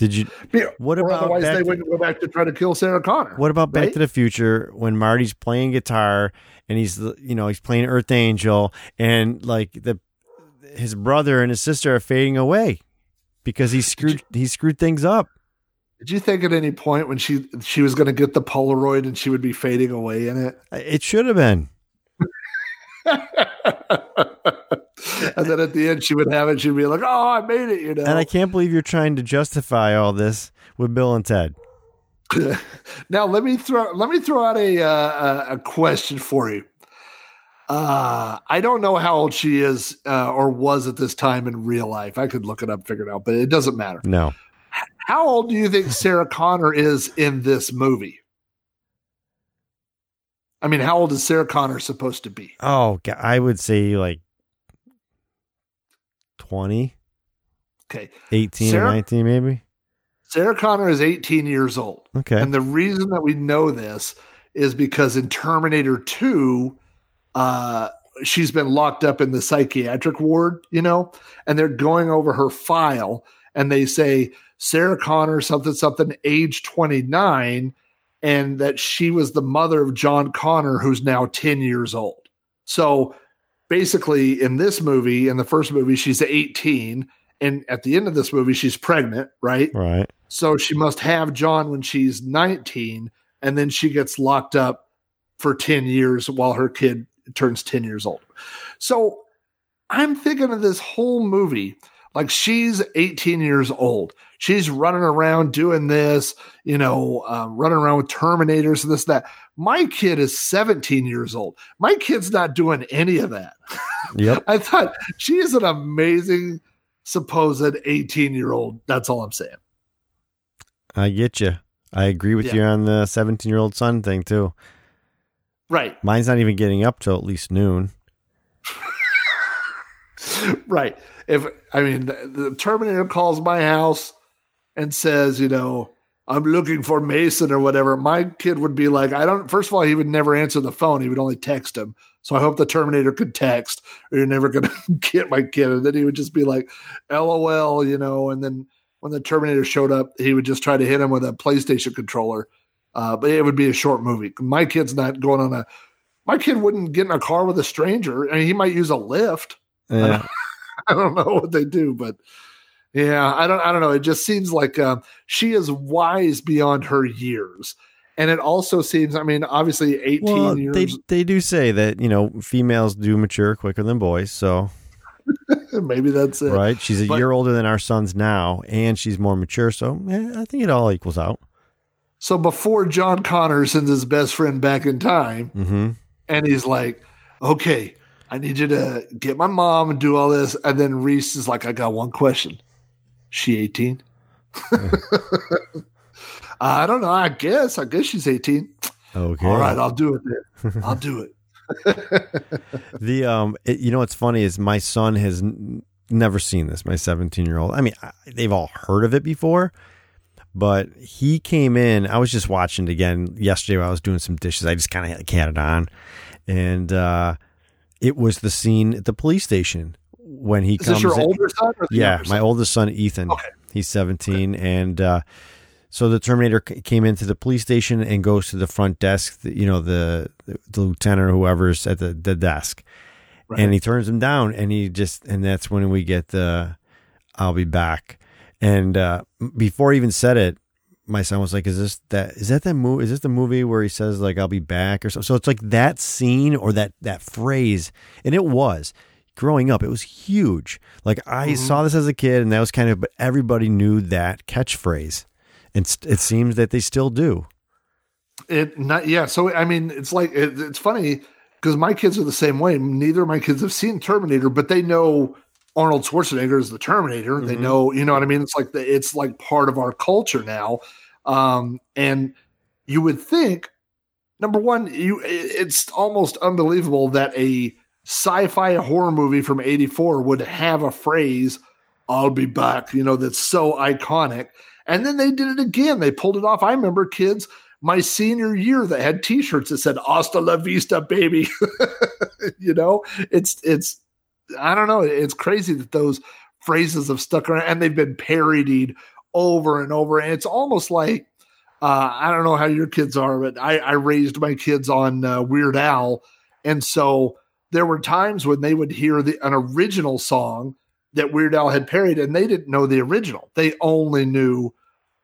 did you? What about otherwise they to, wouldn't go back to try to kill Sarah Connor. What about Back right? to the Future when Marty's playing guitar and he's you know he's playing Earth Angel and like the his brother and his sister are fading away because he screwed you, he screwed things up. Did you think at any point when she she was going to get the Polaroid and she would be fading away in it? It should have been. and then at the end she would have it. She'd be like, "Oh, I made it," you know. And I can't believe you're trying to justify all this with Bill and Ted. now let me throw let me throw out a uh, a question for you. Uh, I don't know how old she is uh, or was at this time in real life. I could look it up, figure it out, but it doesn't matter. No. How old do you think Sarah Connor is in this movie? I mean, how old is Sarah Connor supposed to be? Oh, I would say like 20. Okay. 18 Sarah, or 19 maybe. Sarah Connor is 18 years old. Okay. And the reason that we know this is because in Terminator 2, uh, she's been locked up in the psychiatric ward, you know, and they're going over her file and they say Sarah Connor, something, something, age 29, and that she was the mother of John Connor, who's now 10 years old. So basically in this movie, in the first movie, she's 18. And at the end of this movie, she's pregnant, right? Right. So she must have John when she's 19. And then she gets locked up for 10 years while her kid turns 10 years old. So I'm thinking of this whole movie like she's 18 years old. She's running around doing this, you know, uh, running around with Terminators and this, that. My kid is 17 years old. My kid's not doing any of that. Yep. I thought she is an amazing supposed 18 year old. That's all I'm saying. I get you. I agree with yeah. you on the 17 year old son thing too. Right. Mine's not even getting up till at least noon. right. If I mean the, the Terminator calls my house and says, you know, I'm looking for Mason or whatever, my kid would be like, I don't, first of all, he would never answer the phone. He would only text him. So I hope the Terminator could text or you're never going to get my kid. And then he would just be like, LOL, you know, and then when the Terminator showed up, he would just try to hit him with a PlayStation controller. Uh, but it would be a short movie. My kid's not going on a, my kid wouldn't get in a car with a stranger. I mean, he might use a lift. Yeah. I don't know what they do, but yeah, I don't. I don't know. It just seems like uh, she is wise beyond her years, and it also seems. I mean, obviously, eighteen well, years. They they do say that you know females do mature quicker than boys, so maybe that's it. Right? She's a but, year older than our sons now, and she's more mature, so I think it all equals out. So before John Connor sends his best friend back in time, Mm-hmm. and he's like, "Okay, I need you to get my mom and do all this," and then Reese is like, "I got one question. She 18?" I don't know. I guess. I guess she's 18. Okay. All right, I'll do it then. I'll do it. The um, it, you know what's funny is my son has n- never seen this. My 17 year old. I mean, I, they've all heard of it before, but he came in. I was just watching it again yesterday. While I was doing some dishes. I just kind of had, had it on, and uh, it was the scene at the police station when he Is comes. this your in- older son? Yeah, my son? oldest son Ethan. Okay. He's 17, and uh, so the Terminator c- came into the police station and goes to the front desk. You know, the the lieutenant or whoever's at the, the desk, Right. and he turns him down, and he just and that's when we get the "I'll be back." And uh, before he even said it, my son was like, "Is this that? Is that that movie? Is this the movie where he says like I'll be back or so?" So it's like that scene or that that phrase, and it was growing up. It was huge. Like I Mhm. saw this as a kid, and that was kind of, but everybody knew that catchphrase, and it seems that they still do. It not yeah. So I mean, it's like it, it's funny because my kids are the same way. Neither of my kids have seen Terminator, but they know Arnold Schwarzenegger is the Terminator. They Mhm. know, you know what I mean. It's like the, it's like part of our culture now. Um, and you would think, number one, you it's almost unbelievable that a sci-fi horror movie from '84 would have a phrase "I'll be back," you know, that's so iconic. And then they did it again. They pulled it off. I remember kids my senior year that had t-shirts that said hasta la vista baby you know it's it's i don't know it's crazy that those phrases have stuck around and they've been parodied over and over and it's almost like uh, i don't know how your kids are but i, I raised my kids on uh, weird al and so there were times when they would hear the an original song that weird al had parodied and they didn't know the original they only knew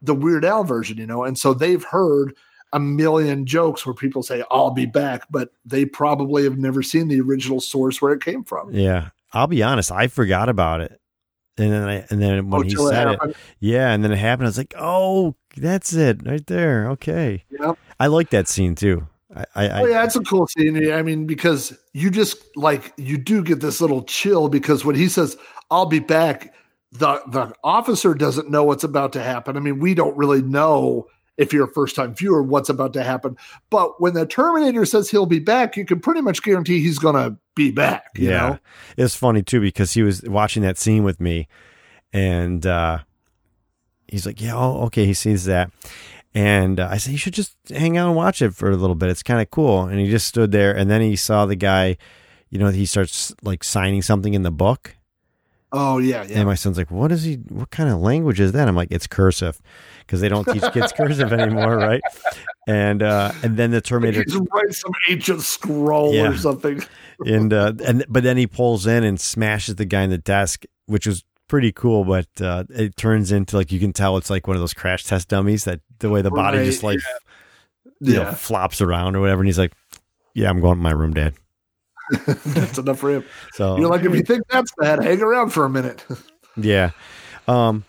the Weird Al version, you know, and so they've heard a million jokes where people say, I'll be back, but they probably have never seen the original source where it came from. Yeah, I'll be honest. I forgot about it, and then I, and then when Oh, he till it said it, yeah, and then it happened. I was like, oh, that's it right there. Okay, Yeah. I like that scene too. I, I, I Oh yeah, it's a cool scene. I mean, because you just like you do get this little chill because when he says, I'll be back, the the officer doesn't know what's about to happen. I mean, we don't really know if you're a first time viewer what's about to happen. But when the Terminator says he'll be back, you can pretty much guarantee he's gonna be back. You yeah, know? it's funny too because he was watching that scene with me, and uh, he's like, "Yeah, oh, okay." He sees that, and uh, I said, "You should just hang out and watch it for a little bit. It's kind of cool." And he just stood there, and then he saw the guy. You know, he starts like signing something in the book, Oh yeah, yeah. and my son's like, "What is he? What kind of language is that?" I'm like, "It's cursive," because they don't teach kids cursive anymore, right? And uh, and then the Terminator He's writing some ancient scroll Yeah. or something. and uh, and but then he pulls in and smashes the guy in the desk, which was pretty cool. But uh, it turns into like you can tell it's like one of those crash test dummies that the way the body Right, just like you know, Yeah, flops around or whatever. And he's like, "Yeah, I'm going to my room, Dad." that's enough for him. So You're like, if you think that's bad, hang around for a minute. Yeah. Um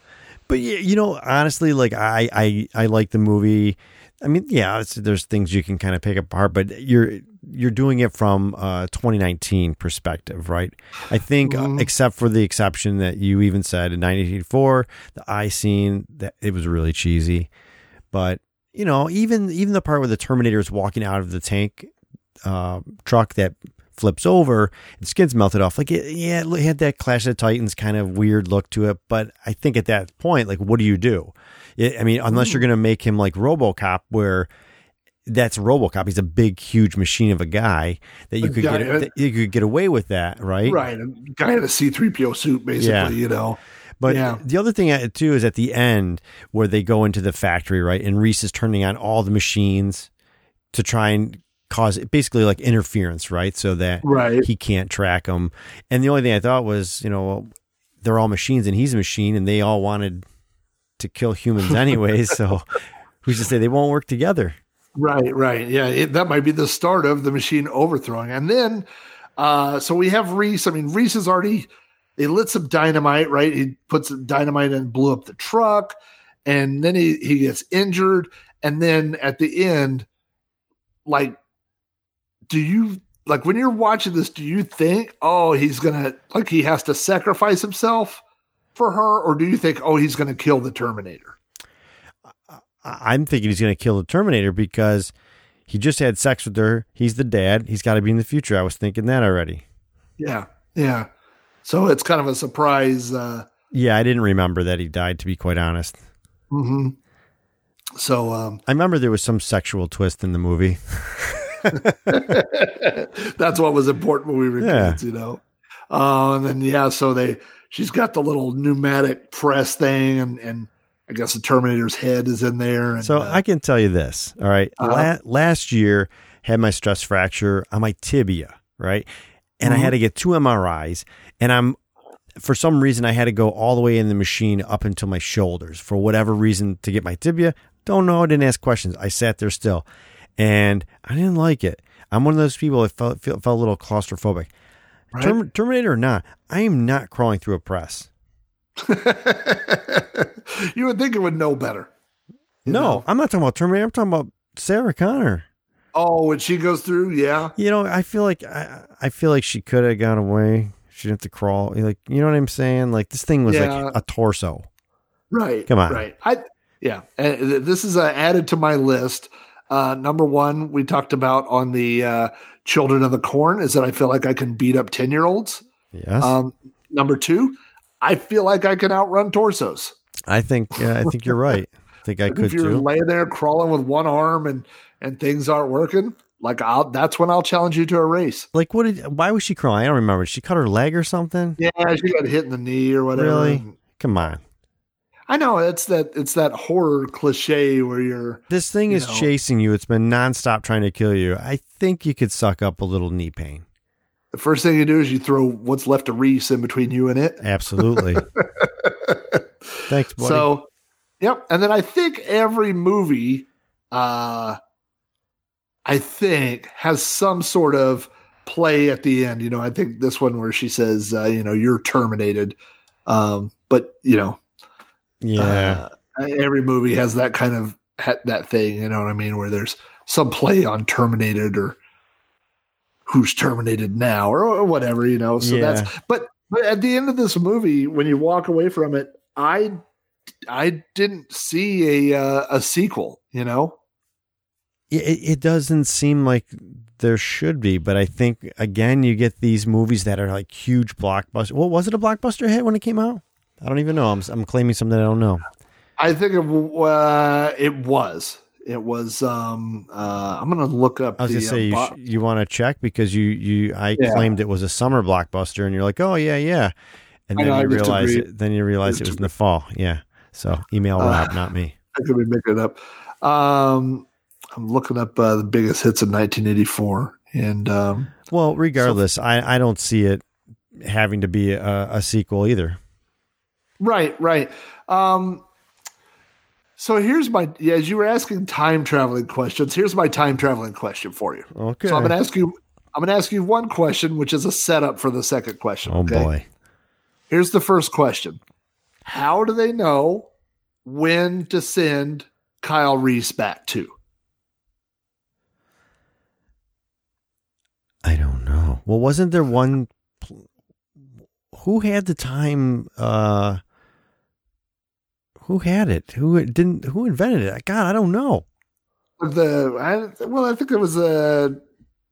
but yeah, you know, honestly, like I I I like the movie. I mean, yeah, it's, there's things you can kind of pick apart, but you're you're doing it from a 2019 perspective, right? I think uh, Mhm. except for the exception that you even said in 1984, the eye scene that it was really cheesy. But, you know, even even the part where the Terminator is walking out of the tank uh, truck that flips over and skins melted off. Like, it, yeah, it had that Clash of the Titans kind of weird look to it. But I think at that point, like, what do you do? It, I mean, unless you're going to make him like Robocop, where that's Robocop. He's a big, huge machine of a guy that you could guy- get that you could get away with that, right? right. A guy in a C3PO suit, basically, Yeah. you know. But Yeah. the other thing uh, too is at the end where they go into the factory, right? And Reese is turning on all the machines to try and cause basically like interference, right? So that Right. he can't track them. And the only thing I thought was, you know, they're all machines and he's a machine and they all wanted to kill humans anyways. so who's to say they won't work together? Right, right. Yeah, it, that might be the start of the machine overthrowing. And then, uh, so we have Reese. I mean, Reese is already, they lit some dynamite, right? He puts some dynamite and blew up the truck. And then he, he gets injured. And then at the end, like, do you like when you're watching this, do you think, oh, he's gonna like he has to sacrifice himself for her, or do you think, oh, he's gonna kill the Terminator? I'm thinking he's to kill the Terminator because he just had sex with her. He's the dad. He's got to be in the future. I was thinking that already. Yeah, yeah. So it's kind of a surprise. Uh, Yeah, I didn't remember that he died. To be quite honest, mhm. So um, I remember there was some sexual twist in the movie. that's what was important when we were Yeah. kids, you know. Uh, and then yeah, so they she's got the little pneumatic press thing, and and I guess the Terminator's head is in there. And, So uh, I can tell you this. All right? Uh-huh. La- last year had my stress fracture on my tibia, right? And I had to get two MRIs, and I'm for some reason I had to go all the way in the machine up until my shoulders for whatever reason to get my tibia. Don't know. I didn't ask questions. I sat there still, and I didn't like it. I'm one of those people that felt felt, felt a little claustrophobic. right? Term- Terminator or not, I am not crawling through a press. you would think it would know better. No, know? I'm not talking about Terminator. I'm talking about Sarah Connor. Oh, when she goes through, yeah. You know, I feel like I, I feel like she could have got away. She didn't have to crawl. Like, you know what I'm saying? Like this thing was Yeah. like a torso. Right. Come on. Right. I yeah. And this is uh, added to my list. Uh, number one, we talked about on the uh, Children of the Corn is that I feel like I can beat up ten year olds. Yes, Um, number two, I feel like I can outrun torsos. I think. Yeah, I think you're right. I think I could if you're too. laying there crawling with one arm and and things aren't working, like I'll that's when I'll challenge you to a race. Like, what did? Why was she crawling? I don't remember. Did she cut her leg or something? Yeah, she got hit in the knee or whatever. Really? Come on. I know it's that it's that horror cliche where you're This thing You is know. chasing you. It's been nonstop trying to kill you. I think you could suck up a little knee pain. the first thing you do is you throw what's left of Reese in between you and it. Absolutely. Thanks, buddy. So, yep. And then I think every movie, uh, I think has some sort of play at the end. You know, I think this one where she says, uh, you know, you're terminated. Um, but you know, yeah. uh, every movie has that kind of that thing. You know what I mean? Where there's some play on terminated or who's terminated now or, or whatever. You know, so Yeah. that's but but at the end of this movie, when you walk away from it, I I didn't see a uh, a sequel. You know, it, it doesn't seem like there should be, but I think again you get these movies that are like huge blockbuster. Well, was it a blockbuster hit when it came out? I don't even know. I'm I'm claiming something I don't know. I think it uh, it was. It was. Um, uh, I'm gonna look up. I was the, gonna say uh, you, sh- you want to check because you you I Yeah. claimed it was a summer blockbuster and you're like oh yeah yeah, and then know, you realize it, then you realize it was in the fall. Yeah. So email Uh, Rob, not me. I could be making it up. Um, I'm looking up uh, the biggest hits of 1984, and um, Well, regardless, I I don't see it having to be a, a sequel either. Right, right. Um, so here's my yeah, as you were asking time traveling questions. Here's my time traveling question for you. Okay. So I'm going to ask you. I'm to ask you one question, which is a setup for the second question. oh okay? boy. Here's the first question: How do they know when to send Kyle Reese back to? I don't know. Well, wasn't there one? Who had the time? Uh, who had it? Who didn't? Who invented it? God, I don't know. The I, well, I think it was uh,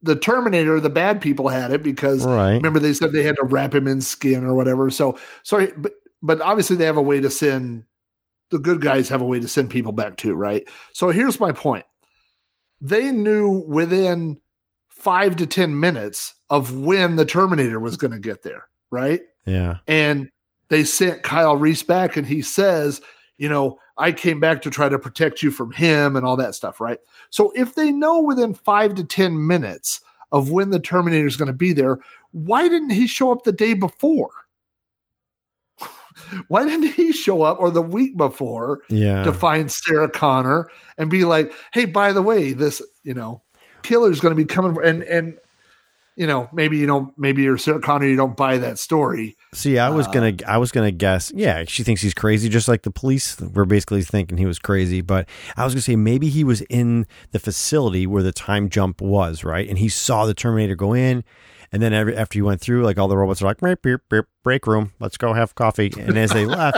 the Terminator. The bad people had it because Right. remember they said they had to wrap him in skin or whatever. So sorry, but but obviously they have a way to send the good guys have a way to send people back too, right? So here's my point. They knew within five to ten minutes of when the Terminator was going to get there, right? Yeah. and they sent Kyle Reese back, and he says, you know, I came back to try to protect you from him and all that stuff, right? So if they know within five to 10 minutes of when the Terminator is going to be there, why didn't he show up the day before? why didn't he show up or the week before Yeah. to find Sarah Connor and be like, hey, by the way, this, you know, killer's going to be coming and, and, you know, maybe you don't, maybe you're Sarah Connor, you don't buy that story. See, I was Uh, gonna, I was gonna guess. Yeah, she thinks he's crazy, just like the police were basically thinking he was crazy. But I was gonna say maybe he was in the facility where the time jump was, right? And he saw the Terminator go in, and then every, after he went through, like all the robots are like, "Beep, beep, beep, break room, let's go have coffee. And as they left,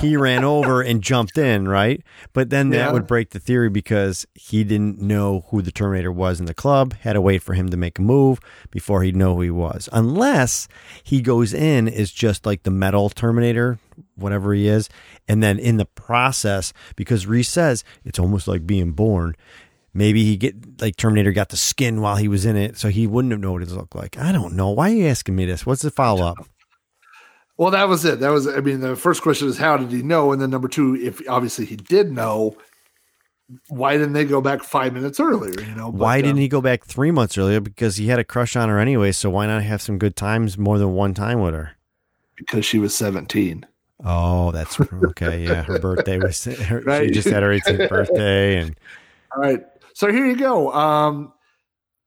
he ran over and jumped in, right? But then that Yeah. would break the theory because he didn't know who the Terminator was in the club, had to wait for him to make a move before he'd know who he was. Unless he goes in is just like the metal Terminator, whatever he is. And then in the process, because Reese says it's almost like being born. Maybe he get like Terminator got the skin while he was in it, so he wouldn't have known what it looked like. I don't know. Why are you asking me this? What's the follow up? Well, that was it. That was, I mean, the first question is how did he know? And then number two, if obviously he did know, why didn't they go back five minutes earlier? You know, why didn't um, he go back three months earlier? Because he had a crush on her anyway. So why not have some good times more than one time with her? Because she was 17. Oh, that's okay. Yeah, her birthday was. Her, She just had her 18th birthday, and All right. So here you go. Um,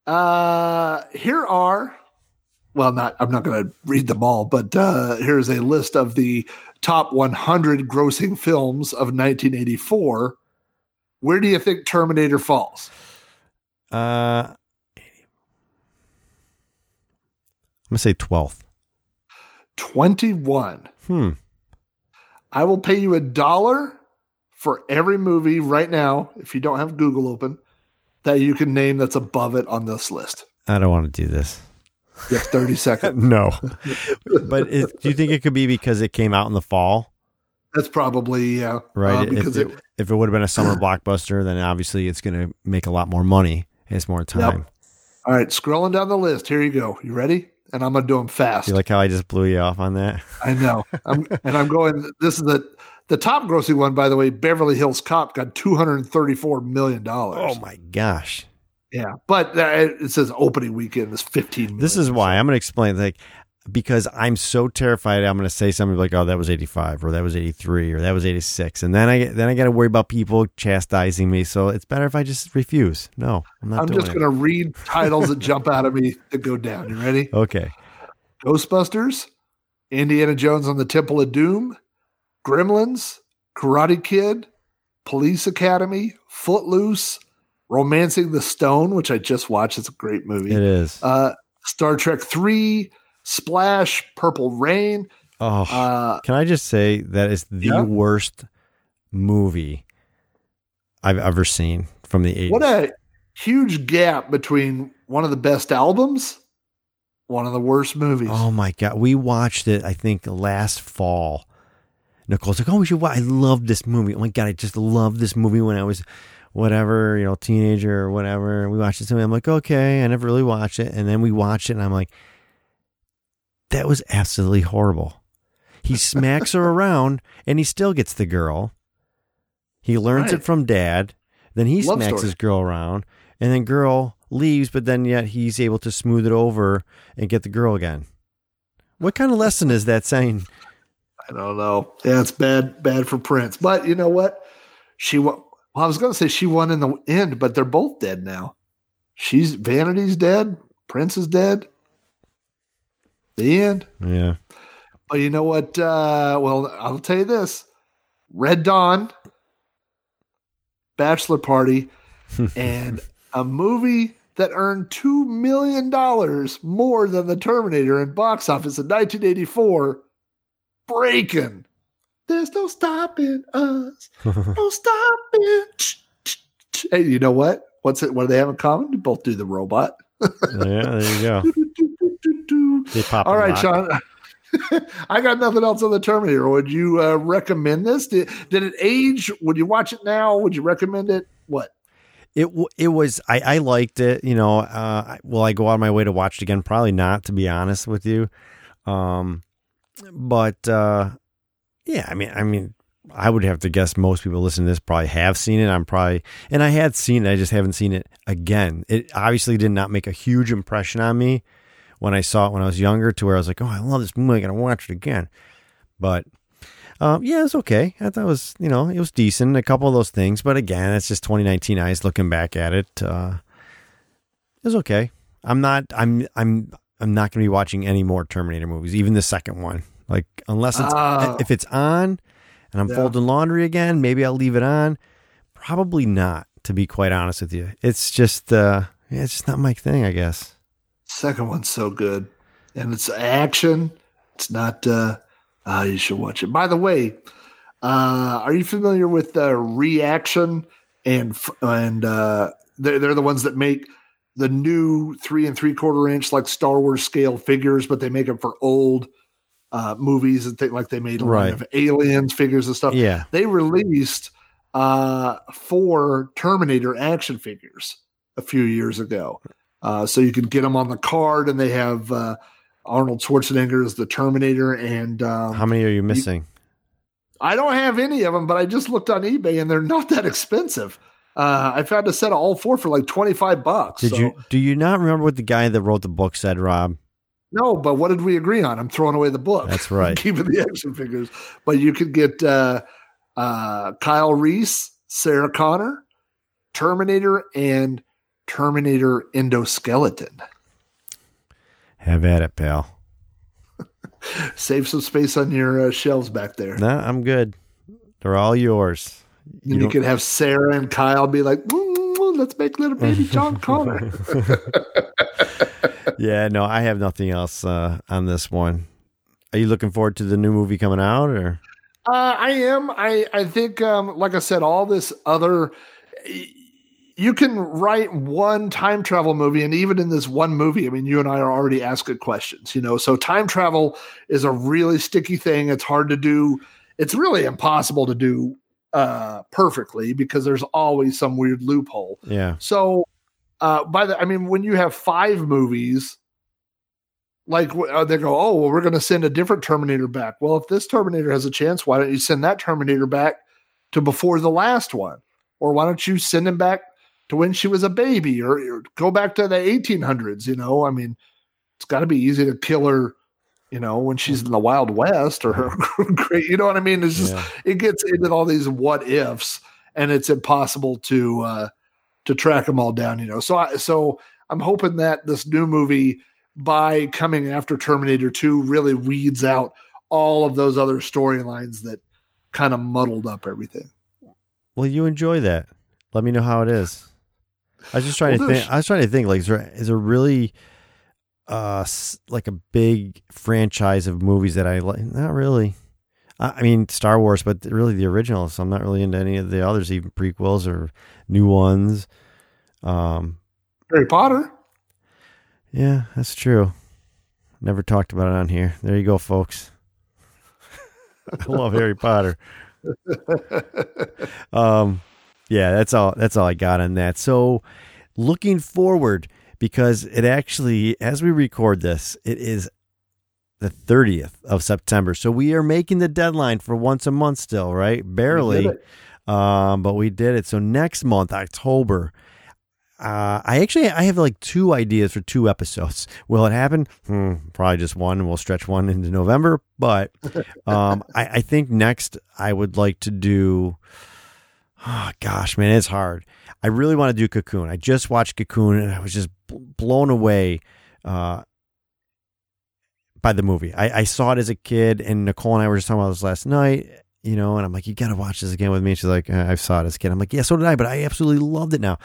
uh, here are, well, not, I'm not going to read them all, but uh, here's a list of the top 100 grossing films of 1984. Where do you think Terminator falls? uh, I'm gonna say 12th. 21. Hmm. I will pay you a dollar for every movie right now, if you don't have Google open, that you can name that's above it on this list. I don't want to do this. You have 30 seconds. No, but do you think it could be because it came out in the fall? That's probably, yeah. Right. uh, if, because it, it, if it would have been a summer blockbuster, then obviously it's going to make a lot more money. It's more time. all right, scrolling down the list. Here you go. You ready? And I'm going to do them fast. You like how I just blew you off on that? I know. I'm, and I'm going, this is the, the top grossing one, by the way. Beverly Hills Cop got $234 million. Oh my gosh. Yeah. But uh, it says opening weekend is 15 million. This is why I'm going to explain like because I'm so terrified I'm going to say something like oh that was 85 or that was 83 or that was 86 and then I then I got to worry about people chastising me so it's better if I just refuse. No, I'm not I'm just going to read titles that jump out of me that go down. You ready? Okay. Ghostbusters, Indiana Jones on the Temple of Doom, Gremlins, Karate Kid, Police Academy, Footloose, Romancing the Stone, which I just watched. It's a great movie. It is. Uh, Star Trek 3, Splash, Purple Rain. oh, Uh, can I just say that is the Yeah. worst movie I've ever seen from the 80s. what a huge gap between one of the best albums, one of the worst movies. Oh my god, we watched it. I think last fall. Nicole's like, "Oh, we should watch." I love this movie. Oh my god, I just love this movie when I was whatever, you know, teenager or whatever. We watched this movie. I'm like, okay, I never really watched it, and then we watched it, and I'm like, that was absolutely horrible. He smacks her around, and he still gets the girl. He learns Right. it from dad. Then he Love smacks story. his girl around, and then girl leaves, but then yet he's able to smooth it over and get the girl again. What kind of lesson is that saying? I don't know. Yeah, it's bad, bad for Prince. But you know what? She won. Well, I was going to say she won in the end, but they're both dead now. She's Vanity's dead. Prince is dead. The end. Yeah. But you know what? Uh, well, I'll tell you this: Red Dawn, Bachelor Party, and a movie that earned two million dollars more than the Terminator in box office in 1984. Breakin'. There's no stopping us. No stopping. Hey, you know what? What's it? What do they have in common? They both do the robot. yeah, there you go. They pop All a. Sean. I got nothing else on the Terminator. Would you uh, recommend this? Did, did it age? Would you watch it now? Would you recommend it? What? It it was I, I liked it. You know, uh, I- will I go out of my way to watch it again? Probably not, to be honest with you. Um, but uh, yeah, I mean, I mean, I would have to guess most people listening to this probably have seen it. I'm probably, and I had seen it. I just haven't seen it again. It obviously did not make a huge impression on me when I saw it when I was younger, to where I was like, oh, I love this movie. I gotta watch it again. But um, yeah, it's okay. I thought it was, you know, it was decent. A couple of those things, but again, it's just 2019 eyes looking back at it. Uh, it was okay. I'm not. I'm. I'm. I'm not going to be watching any more Terminator movies, even the second one. Like unless it's Oh. if it's on, and I'm Yeah. folding laundry again, maybe I'll leave it on. Probably not, to be quite honest with you. It's just. uh yeah, It's just not my thing, I guess. Second one's so good, and it's action. It's not. uh uh, You should watch it. By the way, uh are you familiar with uh, Reaction and and uh they're, they're the ones that make the new three and three quarter inch like Star Wars scale figures, but they make them for old uh movies and things like they made Right. of aliens figures and stuff. Yeah. they released uh, four Terminator action figures a few years ago. Uh, so you can get them on the card, and they have uh, Arnold Schwarzenegger as the Terminator. And um, How many are you missing? I don't have any of them, but I just looked on eBay, and they're not that expensive. Uh, I found a set of all four for like twenty five bucks. Did so- you do you not remember what the guy that wrote the book said, Rob? No, but what did we agree on? I'm throwing away the book. That's right. Keeping the action figures. But you could get uh, uh, Kyle Reese, Sarah Connor, Terminator, and Terminator Endoskeleton. Have at it, pal. Save some space on your uh, shelves back there. No, I'm good. They're all yours. You don't- could have Sarah and Kyle be like, "Mm, mm, let's make little baby John Connor. yeah, no, I have nothing else uh, on this one. Are you looking forward to the new movie coming out, or Uh, I am. I I think, um, like I said, all this other. You can write one time travel movie, and even in this one movie, I mean, you and I are already asking questions. You know, so time travel is a really sticky thing. It's hard to do. It's really impossible to do uh, perfectly because there's always some weird loophole. yeah? So, uh, by the, I mean, when you have five movies, like uh, they go, oh, well, we're going to send a different Terminator back. Well, if this Terminator has a chance, why don't you send that Terminator back to before the last one, or why don't you send him back to when she was a baby, or, or go back to the 1800s? You know, I mean, it's got to be easy to kill her. You know, when she's in the Wild West, or her great, you know what I mean? It's just Yeah. it gets into all these what ifs, and it's impossible to uh, to track them all down. You know, so I, so I'm hoping that this new movie, by coming after Terminator Two, really weeds out all of those other storylines that kind of muddled up everything. Well, you enjoy that. Let me know how it is. I was just trying Well, to think. I was trying to think. Like, is there, is there really, uh, like a big franchise of movies that I like? Not really. I, mean, Star Wars, but really the original. So I'm not really into any of the others, even prequels or new ones. Um, Harry Potter. yeah, that's true. Never talked about it on here. There you go, folks. I love Harry Potter. um, yeah, that's all. That's all I got on that. So, looking forward because it actually, as we record this, it is the thirtieth of September. So we are making the deadline for once a month still, right? Barely, um, but we did it. So next month, October. Uh, I actually I have like two ideas for two episodes. Will it happen? Hmm, probably just one, and we'll stretch one into November. But um, I, I think next I would like to do. Oh gosh, man, it's hard. I really want to do Cocoon. I just watched Cocoon, and I was just blown away uh, by the movie. I, I saw it as a kid, and Nicole and I were just talking about this last night. You know, and I'm like, you got to watch this again with me. And She's like, "Uh, I saw it as a kid. I'm like, yeah, so did I, but I absolutely loved it now.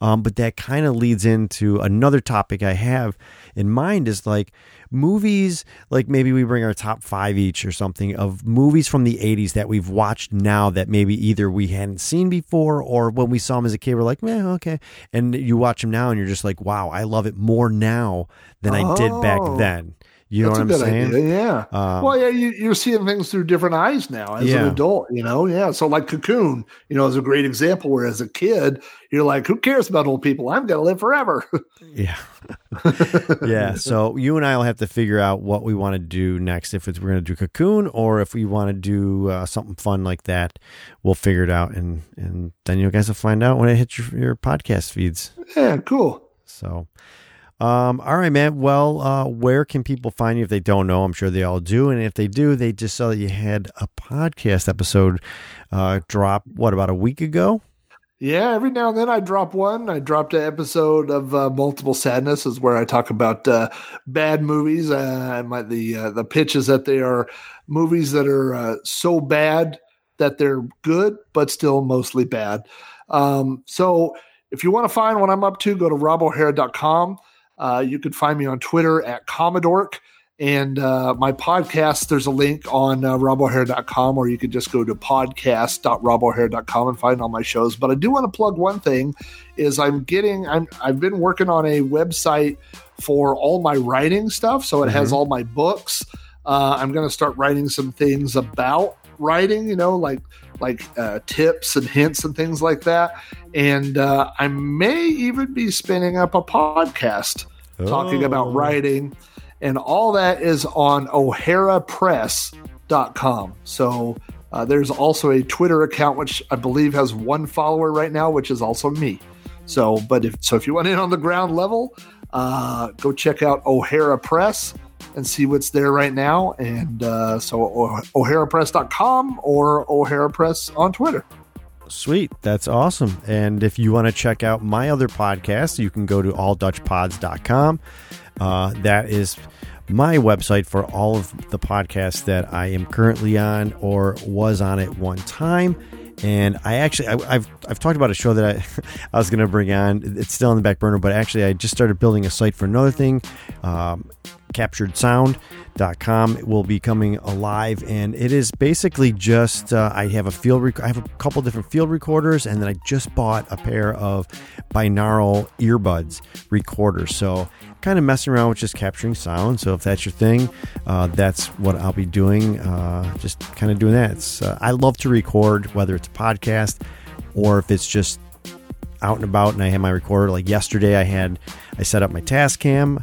Um, but that kind of leads into another topic I have in mind is like movies, like maybe we bring our top five each or something of movies from the 80s that we've watched now that maybe either we hadn't seen before or when we saw them as a kid, we're like, yeah, okay. And you watch them now and you're just like, wow, I love it more now than I did back Oh. then. You know That's what a I'm good saying? idea. Yeah. Um, well, yeah, you, you're seeing things through different eyes now as Yeah. an adult, you know? Yeah. So, like Cocoon, you know, is a great example where as a kid, you're like, who cares about old people? I'm going to live forever. Yeah. yeah. So you and I will have to figure out what we want to do next. If it's, we're going to do Cocoon or if we want to do uh, something fun like that, we'll figure it out. And, and then you guys will find out when it hits your, your podcast feeds. yeah. Cool. So, um, all right, man. Well, uh, where can people find you if they don't know? I'm sure they all do. And if they do, they just saw that you had a podcast episode uh, drop, what, about a week ago? Yeah, every now and then I drop one. I dropped an episode of uh, Multiple Sadness, is where I talk about uh, bad movies. Uh, my the uh, the pitch is that they are movies that are uh, so bad that they're good, but still mostly bad. Um, so if you want to find what I'm up to, go to robohara.com. Uh, you can find me on Twitter at Commodork. And uh, my podcast, there's a link on uh, robohara.com, or you can just go to podcast.robohara.com and find all my shows. But I do want to plug one thing is I'm getting, I'm, I've been working on a website for all my writing stuff. So it mm-hmm. has all my books. Uh, I'm going to start writing some things about writing, you know, like like uh, tips and hints and things like that. And uh, I may even be spinning up a podcast oh. talking about oh. writing and all that is on oharapress.com. So uh, there's also a Twitter account which I believe has one follower right now, which is also me. So, but if so, if you want in on the ground level, uh, go check out O'Hara Press and see what's there right now. And uh, so o- OharaPress.com or O'Hara Press on Twitter. Sweet. That's awesome. And if you want to check out my other podcast, you can go to alldutchpods.com. Uh, that is my website for all of the podcasts that I am currently on or was on at one time. And I actually, I, have I've talked about a show that I, I was going to bring on. It's still on the back burner, but actually, I just started building a site for another thing. Um, capturedsound.com will be coming alive and it is basically just uh, i have a field rec- i have a couple different field recorders and then i just bought a pair of binaural earbuds recorders so kind of messing around with just capturing sound. So if that's your thing, uh, that's what I'll be doing. Uh, just kind of doing that. It's, uh, I love to record, whether it's a podcast or if it's just out and about and I have my recorder. Like yesterday, I had I set up my Tascam,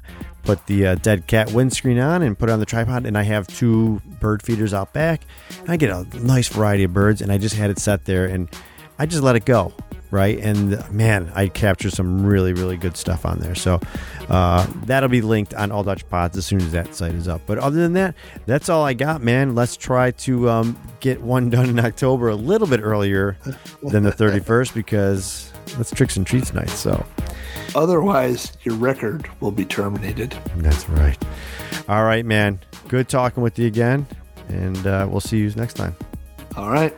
put the uh, dead cat windscreen on, and put it on the tripod. And I have two bird feeders out back. And I get a nice variety of birds, and I just had it set there, and I just let it go right? And man, I captured some really, really good stuff on there. So uh, that'll be linked on All Dutch Pods as soon as that site is up. But other than that, that's all I got, man. Let's try to um, get one done in October a little bit earlier than the 31st because that's Tricks and Treats night. So otherwise, your record will be terminated. That's right. All right, man. Good talking with you again. And uh, we'll see you next time. All right.